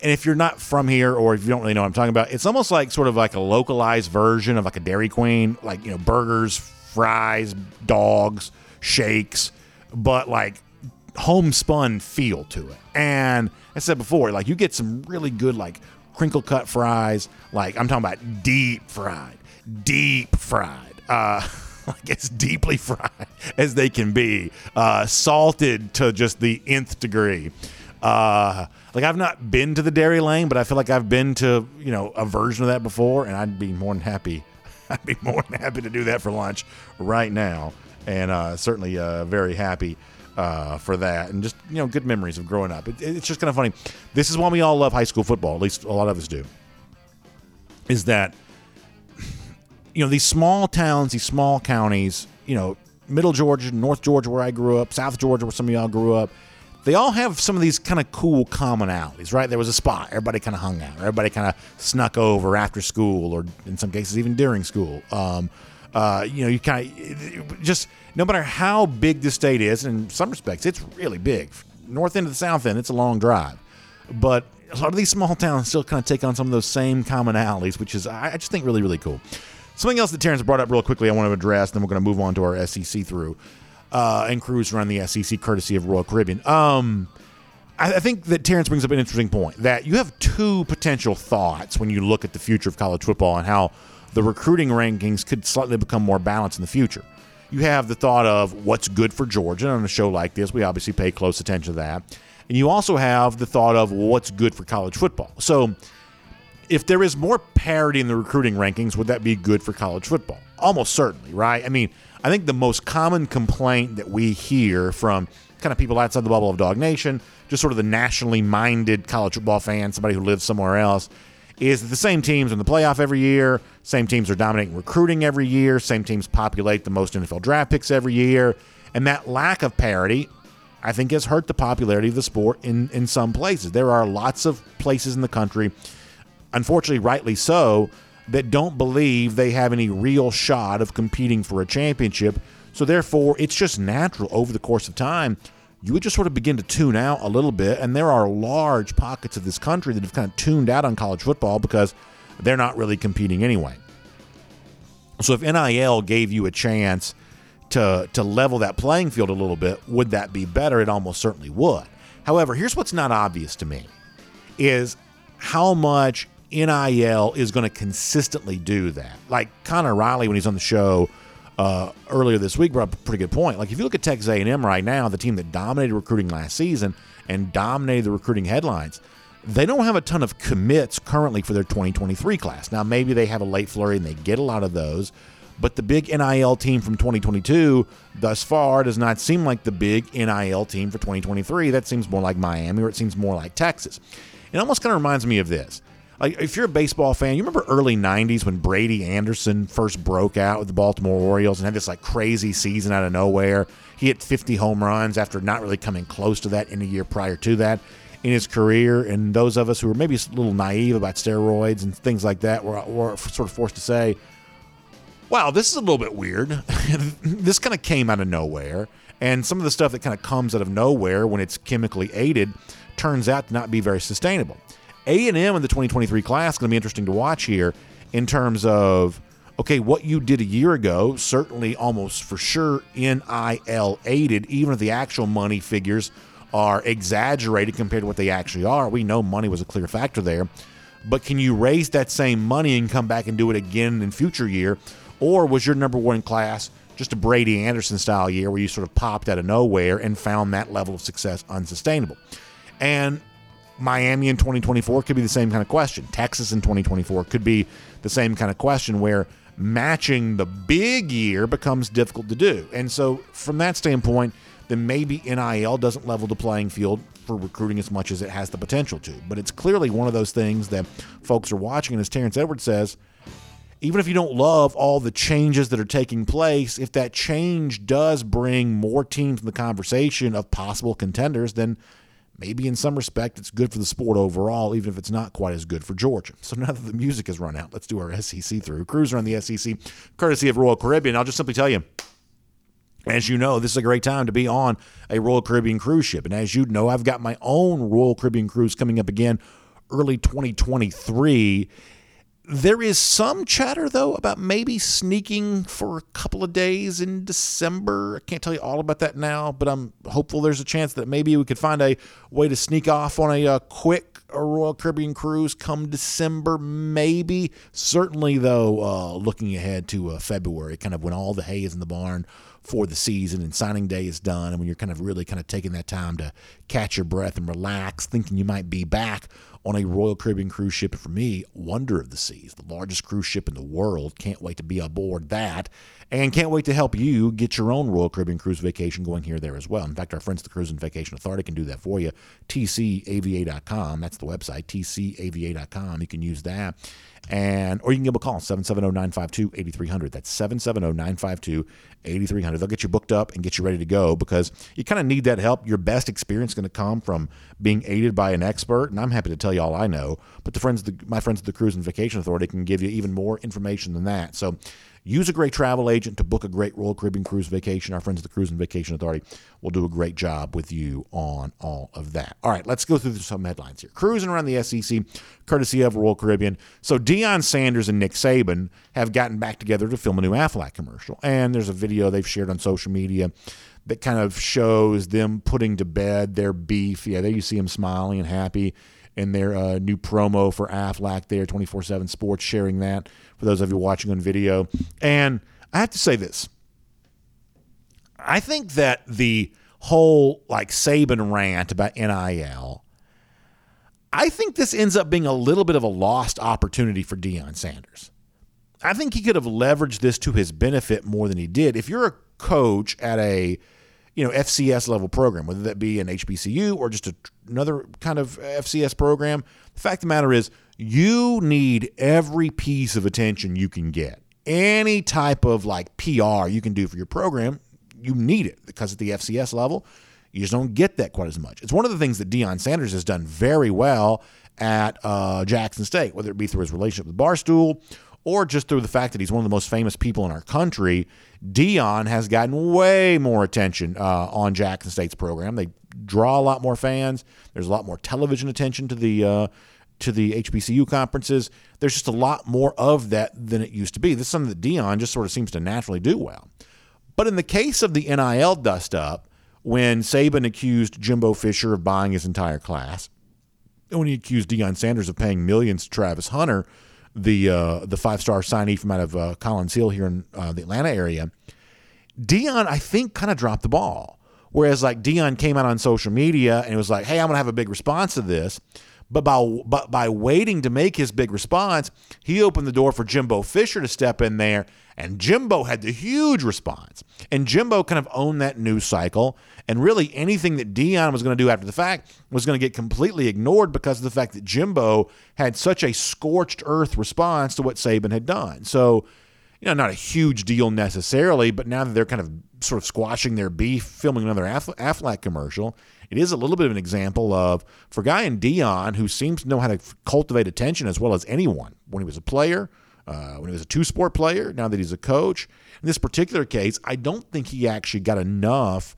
and if you're not from here or if you don't really know what I'm talking about, it's almost like sort of like a localized version of like a Dairy Queen, like, you know, burgers, fries, dogs, shakes, but like homespun feel to it. And I said before, like you get some really good like crinkle cut fries, like I'm talking about deep fried, deep fried. Uh like as deeply fried as they can be, uh, salted to just the nth degree. Uh, like I've not been to the Dairy Lane, but I feel like I've been to you know a version of that before, and I'd be more than happy. I'd be more than happy to do that for lunch right now, and uh, certainly uh, very happy uh, for that, and just you know good memories of growing up. It, it's just kind of funny. This is why we all love high school football. At least a lot of us do. Is that you know these small towns, these small counties, you know, Middle Georgia, North Georgia, where I grew up, South Georgia, where some of y'all grew up they all have some of these kind of cool commonalities, right? There was a spot, everybody kind of hung out, everybody kind of snuck over after school, or in some cases even during school. Um, uh, you know, you kind of just no matter how big the state is, in some respects, it's really big. North end to the south end, it's a long drive, but a lot of these small towns still kind of take on some of those same commonalities, which is I just think really really cool. Something else that Terrence brought up real quickly, I want to address, then we're going to move on to our SEC through uh, and cruise around the SEC courtesy of Royal Caribbean. Um, I, I think that Terrence brings up an interesting point that you have two potential thoughts when you look at the future of college football and how the recruiting rankings could slightly become more balanced in the future. You have the thought of what's good for Georgia on a show like this. We obviously pay close attention to that. And you also have the thought of what's good for college football. So, if there is more parity in the recruiting rankings, would that be good for college football? Almost certainly, right? I mean, I think the most common complaint that we hear from kind of people outside the bubble of DawgNation, just sort of the nationally minded college football fan, somebody who lives somewhere else, is that the same teams in the playoff every year, same teams are dominating recruiting every year, same teams populate the most NFL draft picks every year, and that lack of parity, I think, has hurt the popularity of the sport in in some places. There are lots of places in the country, unfortunately, rightly so, that don't believe they have any real shot of competing for a championship. So, therefore, it's just natural over the course of time, you would just sort of begin to tune out a little bit. And there are large pockets of this country that have kind of tuned out on college football because they're not really competing anyway. So, if NIL gave you a chance to, to level that playing field a little bit, would that be better? It almost certainly would. However, here's what's not obvious to me is how much NIL is going to consistently do that. Like Connor Riley, when he's on the show uh, earlier this week, brought up a pretty good point. Like if you look at Texas A&M right now, the team that dominated recruiting last season and dominated the recruiting headlines, they don't have a ton of commits currently for their 2023 class. Now maybe they have a late flurry and they get a lot of those, but the big NIL team from 2022 thus far does not seem like the big NIL team for 2023. That seems more like Miami or it seems more like Texas. It almost kind of reminds me of this like if you're a baseball fan, you remember early '90s when Brady Anderson first broke out with the Baltimore Orioles and had this like crazy season out of nowhere. He hit 50 home runs after not really coming close to that in a year prior to that in his career. And those of us who were maybe a little naive about steroids and things like that were, were sort of forced to say, "Wow, this is a little bit weird. this kind of came out of nowhere." And some of the stuff that kind of comes out of nowhere when it's chemically aided turns out to not be very sustainable. A&M in the 2023 class going to be interesting to watch here in terms of okay, what you did a year ago, certainly almost for sure NIL aided, even if the actual money figures are exaggerated compared to what they actually are. We know money was a clear factor there. But can you raise that same money and come back and do it again in future year? Or was your number one class just a Brady Anderson style year where you sort of popped out of nowhere and found that level of success unsustainable? And Miami in 2024 could be the same kind of question. Texas in 2024 could be the same kind of question where matching the big year becomes difficult to do. And so, from that standpoint, then maybe NIL doesn't level the playing field for recruiting as much as it has the potential to. But it's clearly one of those things that folks are watching. And as Terrence Edwards says, even if you don't love all the changes that are taking place, if that change does bring more teams in the conversation of possible contenders, then maybe in some respect it's good for the sport overall, even if it's not quite as good for Georgia. So now that the music has run out, let's do our SEC through. Cruiser on the SEC, courtesy of Royal Caribbean. I'll just simply tell you. As you know, this is a great time to be on a Royal Caribbean cruise ship. And as you know, I've got my own Royal Caribbean cruise coming up again early 2023. There is some chatter, though, about maybe sneaking for a couple of days in December. I can't tell you all about that now, but I'm hopeful there's a chance that maybe we could find a way to sneak off on a, uh, quick Royal Caribbean cruise come December, maybe. Certainly, though, uh, looking ahead to uh, February, kind of when all the hay is in the barn for the season and signing day is done, and when you're kind of really kind of taking that time to catch your breath and relax, thinking you might be back on a Royal Caribbean cruise ship. For me, Wonder of the Seas, the largest cruise ship in the world. Can't wait to be aboard that. And can't wait to help you get your own Royal Caribbean cruise vacation going here there as well. In fact, our friends at the Cruise and Vacation Authority can do that for you. TCAVA.com. That's the website, TCAVA.com. You can use that and or you can give them a call 770-952-8300 that's 770-952-8300 they'll get you booked up and get you ready to go because you kind of need that help your best experience is going to come from being aided by an expert and i'm happy to tell you all i know but the friends the, my friends at the cruise and vacation authority can give you even more information than that so Use a great travel agent to book a great Royal Caribbean cruise vacation. Our friends at the Cruise and Vacation Authority will do a great job with you on all of that. All right, let's go through some headlines here. Cruising around the SEC, courtesy of Royal Caribbean. So Deion Sanders and Nick Saban have gotten back together to film a new Aflac commercial, and there's a video they've shared on social media that kind of shows them putting to bed their beef. Yeah, there you see them smiling and happy in their uh, new promo for Aflac there, 24 7 Sports, sharing that for those of you watching on video. And I have to say this I think that the whole like Saban rant about NIL, I think this ends up being a little bit of a lost opportunity for Deion Sanders. I think he could have leveraged this to his benefit more than he did. If you're a coach at a you know FCS level program, whether that be an HBCU or just a, another kind of FCS program. The fact of the matter is, you need every piece of attention you can get. Any type of like PR you can do for your program, you need it because at the FCS level, you just don't get that quite as much. It's one of the things that Deion Sanders has done very well at uh, Jackson State, whether it be through his relationship with Barstool or just through the fact that he's one of the most famous people in our country, Deion has gotten way more attention uh, on Jackson State's program. They draw a lot more fans. There's a lot more television attention to the uh, to the HBCU conferences. There's just a lot more of that than it used to be. This is something that Deion just sort of seems to naturally do well. But in the case of the NIL dust up, when Saban accused Jimbo Fisher of buying his entire class, and when he accused Deion Sanders of paying millions to Travis Hunter, the uh, the five star signee from out of uh, Collins Hill here in uh, the Atlanta area, Deion, I think kind of dropped the ball. Whereas like Deion came out on social media and was like, "Hey, I'm gonna have a big response to this." But by but by waiting to make his big response, he opened the door for Jimbo Fisher to step in there, and Jimbo had the huge response. And Jimbo kind of owned that news cycle. And really, anything that Deion was going to do after the fact was going to get completely ignored because of the fact that Jimbo had such a scorched earth response to what Saban had done. So, you know, not a huge deal necessarily, but now that they're kind of sort of squashing their beef, filming another Af- Aflac commercial, it is a little bit of an example of for a guy in Deion who seems to know how to cultivate attention as well as anyone when he was a player, uh, when he was a two sport player, now that he's a coach. In this particular case, I don't think he actually got enough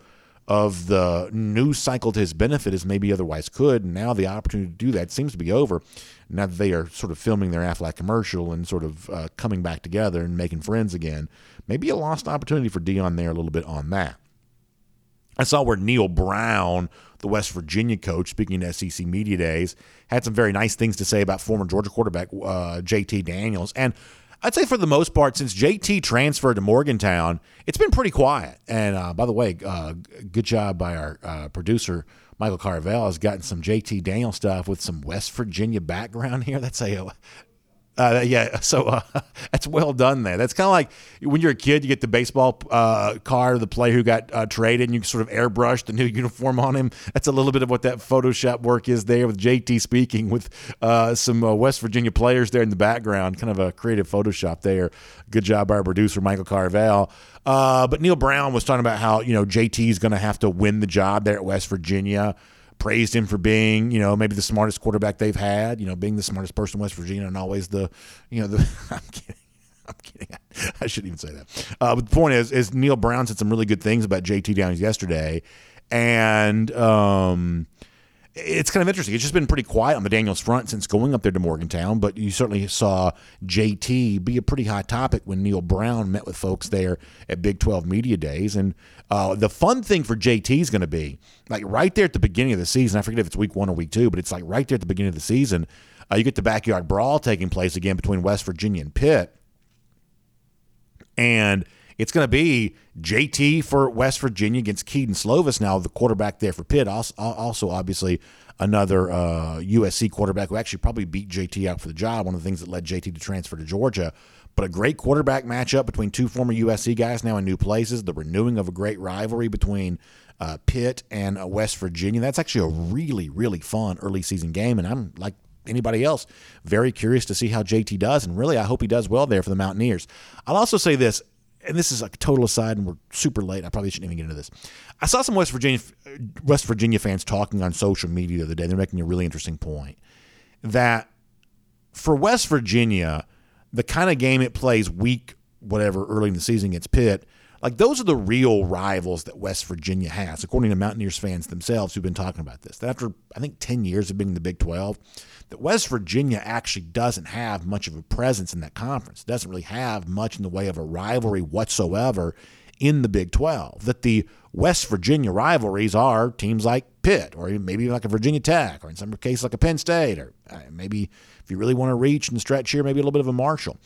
of the news cycle to his benefit as maybe otherwise could. And now the opportunity to do that seems to be over. Now that they are sort of filming their Aflac commercial and sort of uh, coming back together and making friends again, maybe a lost opportunity for Deion there a little bit on that. I saw where Neal Brown, the West Virginia coach, speaking at SEC Media Days, had some very nice things to say about former Georgia quarterback uh, JT Daniels. And I'd say for the most part, since JT transferred to Morgantown, it's been pretty quiet. And uh, by the way, uh, good job by our uh, producer, Michael Carvell, has gotten some JT Daniel stuff with some West Virginia background here. That's a Uh, yeah, so uh, that's well done there. That's kind of like when you're a kid, you get the baseball uh, card of the player who got uh, traded, and you sort of airbrush the new uniform on him. That's a little bit of what that Photoshop work is there with JT speaking with uh, some uh, West Virginia players there in the background. Kind of a creative Photoshop there. Good job by our producer Michael Carvell. but Neal Brown was talking about how you know JT is going to have to win the job there at West Virginia praised him for being, you know, maybe the smartest quarterback they've had, you know, being the smartest person in West Virginia and always the, you know, the, I'm kidding. I'm kidding. I shouldn't even say that. Uh, but the point is, is Neal Brown said some really good things about JT Downs yesterday, and um, it's kind of interesting. It's just been pretty quiet on the Daniels front since going up there to Morgantown, but you certainly saw JT be a pretty hot topic when Neal Brown met with folks there at Big 12 Media Days. And uh, the fun thing for JT is going to be like right there at the beginning of the season. I forget if it's week one or week two, but it's like right there at the beginning of the season. Uh, you get the backyard brawl taking place again between West Virginia and Pitt. And it's going to be JT for West Virginia against Kedon Slovis. Now, the quarterback there for Pitt, also, also obviously another uh, USC quarterback who actually probably beat JT out for the job. One of the things that led JT to transfer to Georgia. But a great quarterback matchup between two former USC guys now in new places. The renewing of a great rivalry between uh, Pitt and uh, West Virginia. That's actually a really, really fun early season game. And I'm like anybody else, very curious to see how JT does. And really, I hope he does well there for the Mountaineers. I'll also say this and this is a total aside, and we're super late. I probably shouldn't even get into this. I saw some West Virginia uh, West Virginia fans talking on social media the other day. They're making a really interesting point that for West Virginia, the kind of game it plays week whatever early in the season against Pitt, like those are the real rivals that West Virginia has, according to Mountaineers fans themselves who've been talking about this. That after I think ten years of being in the Big Twelve, that West Virginia actually doesn't have much of a presence in that conference. It doesn't really have much in the way of a rivalry whatsoever in the Big 12. That the West Virginia rivalries are teams like Pitt, or maybe like a Virginia Tech, or in some cases like a Penn State, or uh, maybe if you really want to reach and stretch here, maybe a little bit of a Marshall.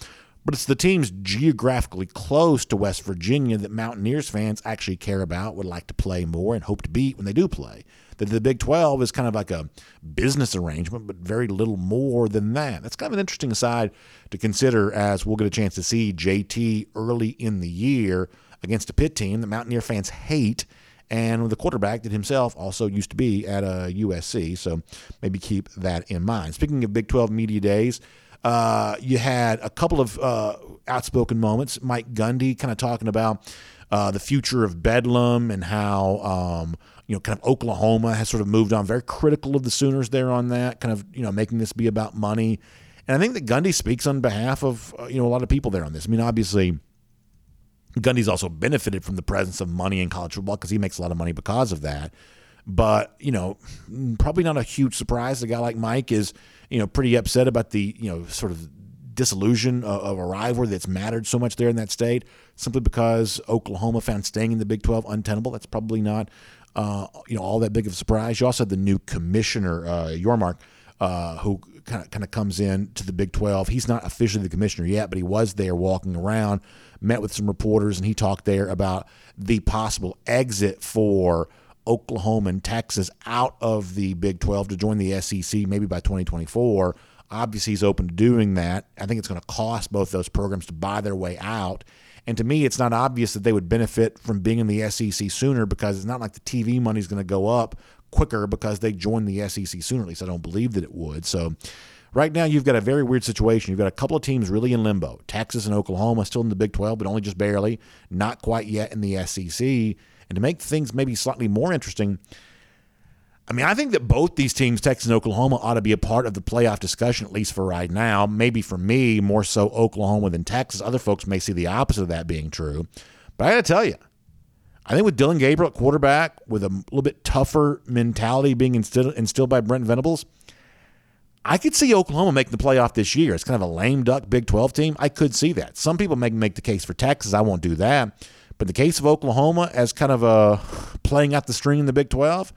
But it's the teams geographically close to West Virginia that Mountaineers fans actually care about, would like to play more, and hope to beat when they do play that the Big 12 is kind of like a business arrangement, but very little more than that. That's kind of an interesting aside to consider as we'll get a chance to see JT early in the year against a Pitt team that Mountaineer fans hate and the quarterback that himself also used to be at a uh, USC. So maybe keep that in mind. Speaking of Big 12 media days, uh, you had a couple of uh, outspoken moments. Mike Gundy kind of talking about uh, the future of Bedlam and how um, you know, kind of Oklahoma has sort of moved on, very critical of the Sooners there on that, kind of, you know, making this be about money. And I think that Gundy speaks on behalf of, uh, you know, a lot of people there on this. I mean, obviously, Gundy's also benefited from the presence of money in college football because he makes a lot of money because of that. But, you know, probably not a huge surprise. A guy like Mike is, you know, pretty upset about the, you know, sort of disillusion of, of a rivalry that's mattered so much there in that state simply because Oklahoma found staying in the Big 12 untenable. That's probably not uh, you know, all that big of a surprise. You also had the new commissioner, uh, Yormark, uh, who kind of kind of comes in to the Big 12. He's not officially the commissioner yet, but he was there walking around, met with some reporters, and he talked there about the possible exit for Oklahoma and Texas out of the Big 12 to join the SEC maybe by 2024. Obviously, he's open to doing that. I think it's going to cost both those programs to buy their way out. And to me, it's not obvious that they would benefit from being in the SEC sooner because it's not like the TV money is going to go up quicker because they joined the SEC sooner. At least I don't believe that it would. So right now, you've got a very weird situation. You've got a couple of teams really in limbo Texas and Oklahoma still in the Big 12, but only just barely, not quite yet in the SEC. And to make things maybe slightly more interesting, I mean, I think that both these teams, Texas and Oklahoma, ought to be a part of the playoff discussion, at least for right now. Maybe for me, more so Oklahoma than Texas. Other folks may see the opposite of that being true. But I got to tell you, I think with Dillon Gabriel at quarterback, with a little bit tougher mentality being instilled, instilled by Brent Venables, I could see Oklahoma making the playoff this year. It's kind of a lame duck Big 12 team. I could see that. Some people may make the case for Texas. I won't do that. But in the case of Oklahoma, as kind of a playing out the string in the Big 12,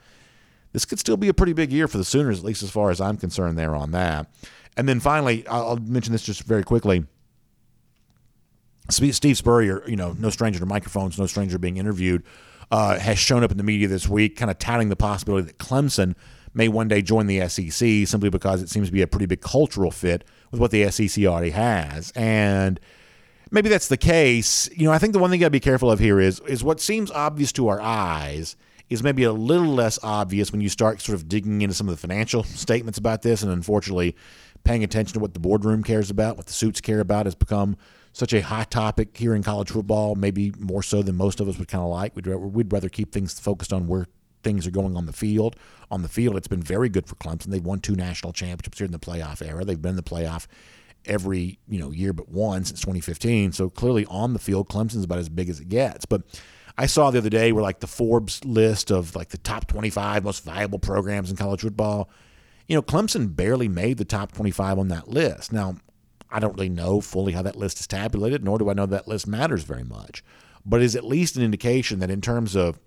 this could still be a pretty big year for the Sooners, at least as far as I'm concerned there on that. And then finally, I'll mention this just very quickly. Steve Spurrier, you know, no stranger to microphones, no stranger being interviewed, uh, has shown up in the media this week, kind of touting the possibility that Clemson may one day join the SEC simply because it seems to be a pretty big cultural fit with what the SEC already has. And maybe that's the case. You know, I think the one thing you got to be careful of here is is what seems obvious to our eyes is maybe a little less obvious when you start sort of digging into some of the financial statements about this and unfortunately paying attention to what the boardroom cares about, what the suits care about has become such a hot topic here in college football, maybe more so than most of us would kind of like. We'd, we'd rather keep things focused on where things are going on the field. On the field, it's been very good for Clemson. They've won two national championships here in the playoff era. They've been in the playoff every you know year but one since 2015. So clearly on the field, Clemson's about as big as it gets. But I saw the other day where like the Forbes list of like the top 25 most valuable programs in college football. You know, Clemson barely made the top 25 on that list. Now, I don't really know fully how that list is tabulated, nor do I know that list matters very much. But is at least an indication that in terms of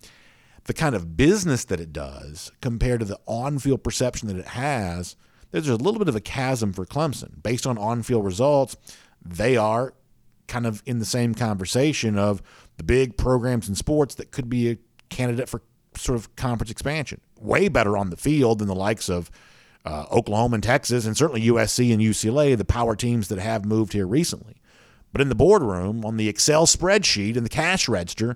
the kind of business that it does compared to the on field perception that it has, there's a little bit of a chasm for Clemson. Based on on field results, they are kind of in the same conversation of the big programs in sports that could be a candidate for sort of conference expansion. Way better on the field than the likes of uh, Oklahoma and Texas, and certainly USC and UCLA, the power teams that have moved here recently. But in the boardroom, on the Excel spreadsheet, in the cash register,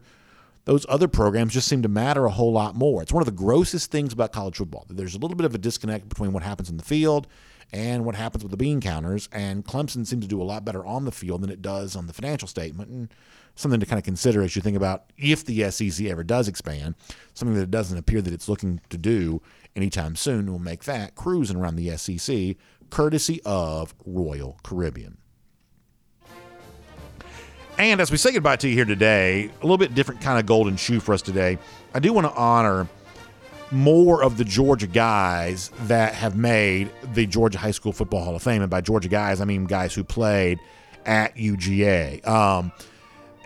those other programs just seem to matter a whole lot more. It's one of the grossest things about college football. There's a little bit of a disconnect between what happens in the field and what happens with the bean counters, and Clemson seems to do a lot better on the field than it does on the financial statement. And something to kind of consider as you think about if the SEC ever does expand, something that it doesn't appear that it's looking to do anytime soon will make that cruising around the SEC courtesy of Royal Caribbean. And as we say goodbye to you here today, a little bit different kind of golden shoe for us today. I do want to honor more of the Georgia guys that have made the Georgia High School Football Hall of Fame. And by Georgia guys, I mean guys who played at UGA. Um,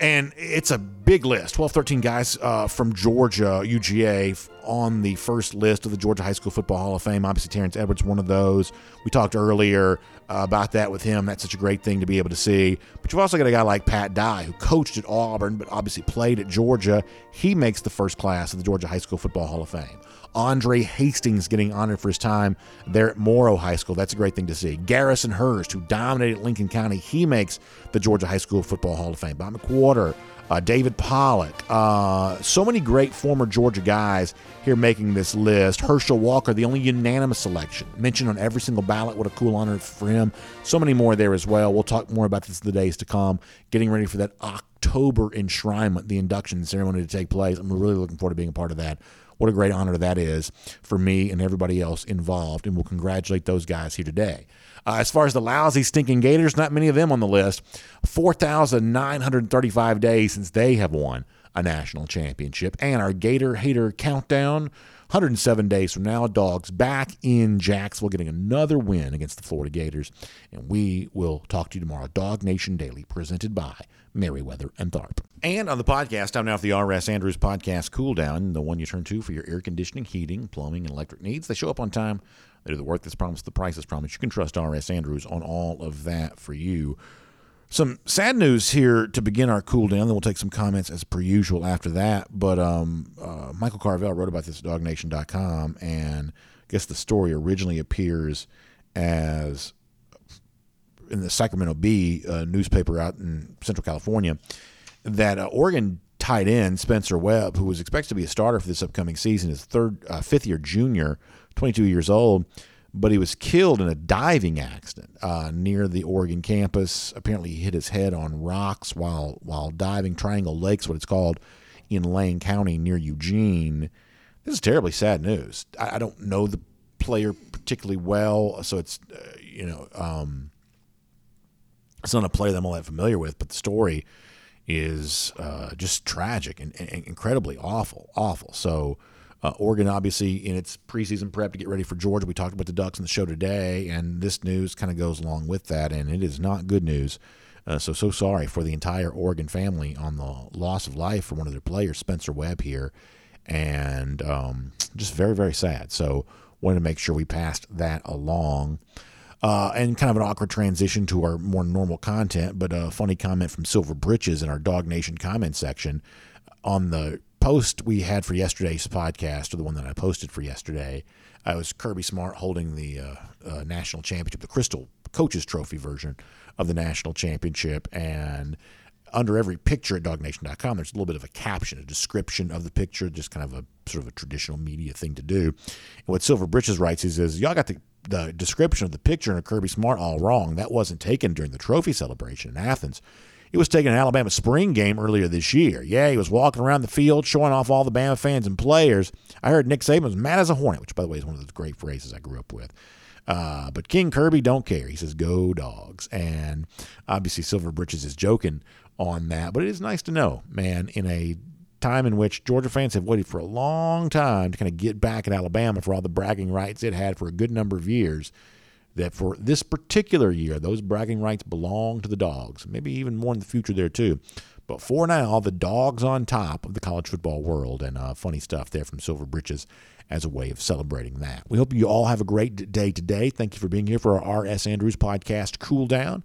and it's a big list 12 13 guys uh, from georgia uga on the first list of the georgia high school football hall of fame. Obviously terrence edwards one of those. We talked earlier about that with him that's such a great thing to be able to see but you've also got a guy like pat dye who coached at auburn but obviously played at georgia he makes the first class of the georgia high school football hall of fame Andre Hastings getting honored for his time there at Morrow High School. That's a great thing to see. Garrison Hearst, who dominated Lincoln County, he makes the Georgia High School Football Hall of Fame. Bob McWhorter, uh, David Pollack, uh, so many great former Georgia guys here making this list. Herschel Walker, the only unanimous selection, mentioned on every single ballot. What a cool honor for him. So many more there as well. We'll talk more about this in the days to come. Getting ready for that October enshrinement, the induction ceremony to take place. I'm really looking forward to being a part of that what a great honor that is for me and everybody else involved. And we'll congratulate those guys here today. Uh, as far as the lousy, stinking Gators, not many of them on the list. 4,935 days since they have won a national championship. And our Gator Hater Countdown 107 days from now, Dogs back in Jacksonville getting another win against the Florida Gators. And we will talk to you tomorrow. DawgNation Daily, presented by Meriwether and Tharp. And on the podcast, time now for the R.S. Andrews Podcast Cool Down, the one you turn to for your air conditioning, heating, plumbing, and electric needs. They show up on time. They do the work that's promised, the price is promised. You can trust R.S. Andrews on all of that for you. Some sad news here to begin our cool down. Then we'll take some comments as per usual after that. But um, uh, Michael Carvell wrote about this at DawgNation.com, and I guess the story originally appears as in the Sacramento Bee newspaper out in Central California that uh, Oregon tight end Spencer Webb, who was expected to be a starter for this upcoming season, is third, uh, fifth year junior, 22 years old but he was killed in a diving accident uh, near the Oregon campus. Apparently, he hit his head on rocks while while diving. Triangle Lakes, what it's called, in Lane County near Eugene. This is terribly sad news. I, I don't know the player particularly well, so it's uh, you know um, it's not a player that I'm all that familiar with, but the story is uh, just tragic and, and incredibly awful, awful. So uh, Oregon, obviously, in its preseason prep to get ready for Georgia. We talked about the Ducks in the show today, and this news kind of goes along with that, and it is not good news. Uh, so, so sorry for the entire Oregon family on the loss of life for one of their players, Spencer Webb, here, and um, just very, very sad. So, wanted to make sure we passed that along. Uh, and kind of an awkward transition to our more normal content, but a funny comment from Silver Britches in our DawgNation comment section on the post we had for yesterday's podcast, or the one that I posted for yesterday, I was Kirby Smart holding the uh, uh, national championship, the Crystal Coaches Trophy version of the national championship, and under every picture at DawgNation.com, there's a little bit of a caption, a description of the picture, just kind of a sort of a traditional media thing to do. And what Silver Britches writes is, is y'all got the, the description of the picture in a Kirby Smart all wrong. That wasn't taken during the trophy celebration in Athens. It was taking an Alabama spring game earlier this year. Yeah, he was walking around the field showing off all the Bama fans and players. I heard Nick Saban was mad as a hornet, which, by the way, is one of those great phrases I grew up with. Uh, but King Kirby don't care. He says, "Go dogs!" And obviously, Silver Britches is joking on that. But it is nice to know, man, in a time in which Georgia fans have waited for a long time to kind of get back at Alabama for all the bragging rights it had for a good number of years, that for this particular year, those bragging rights belong to the dogs. Maybe even more in the future there, too. But for now, the dogs on top of the college football world, and uh, funny stuff there from Silver Britches as a way of celebrating that. We hope you all have a great day today. Thank you for being here for our R.S. Andrews podcast, Cool Down.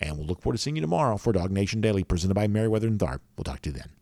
And we'll look forward to seeing you tomorrow for DawgNation Daily, presented by Meriwether and Tharp. We'll talk to you then.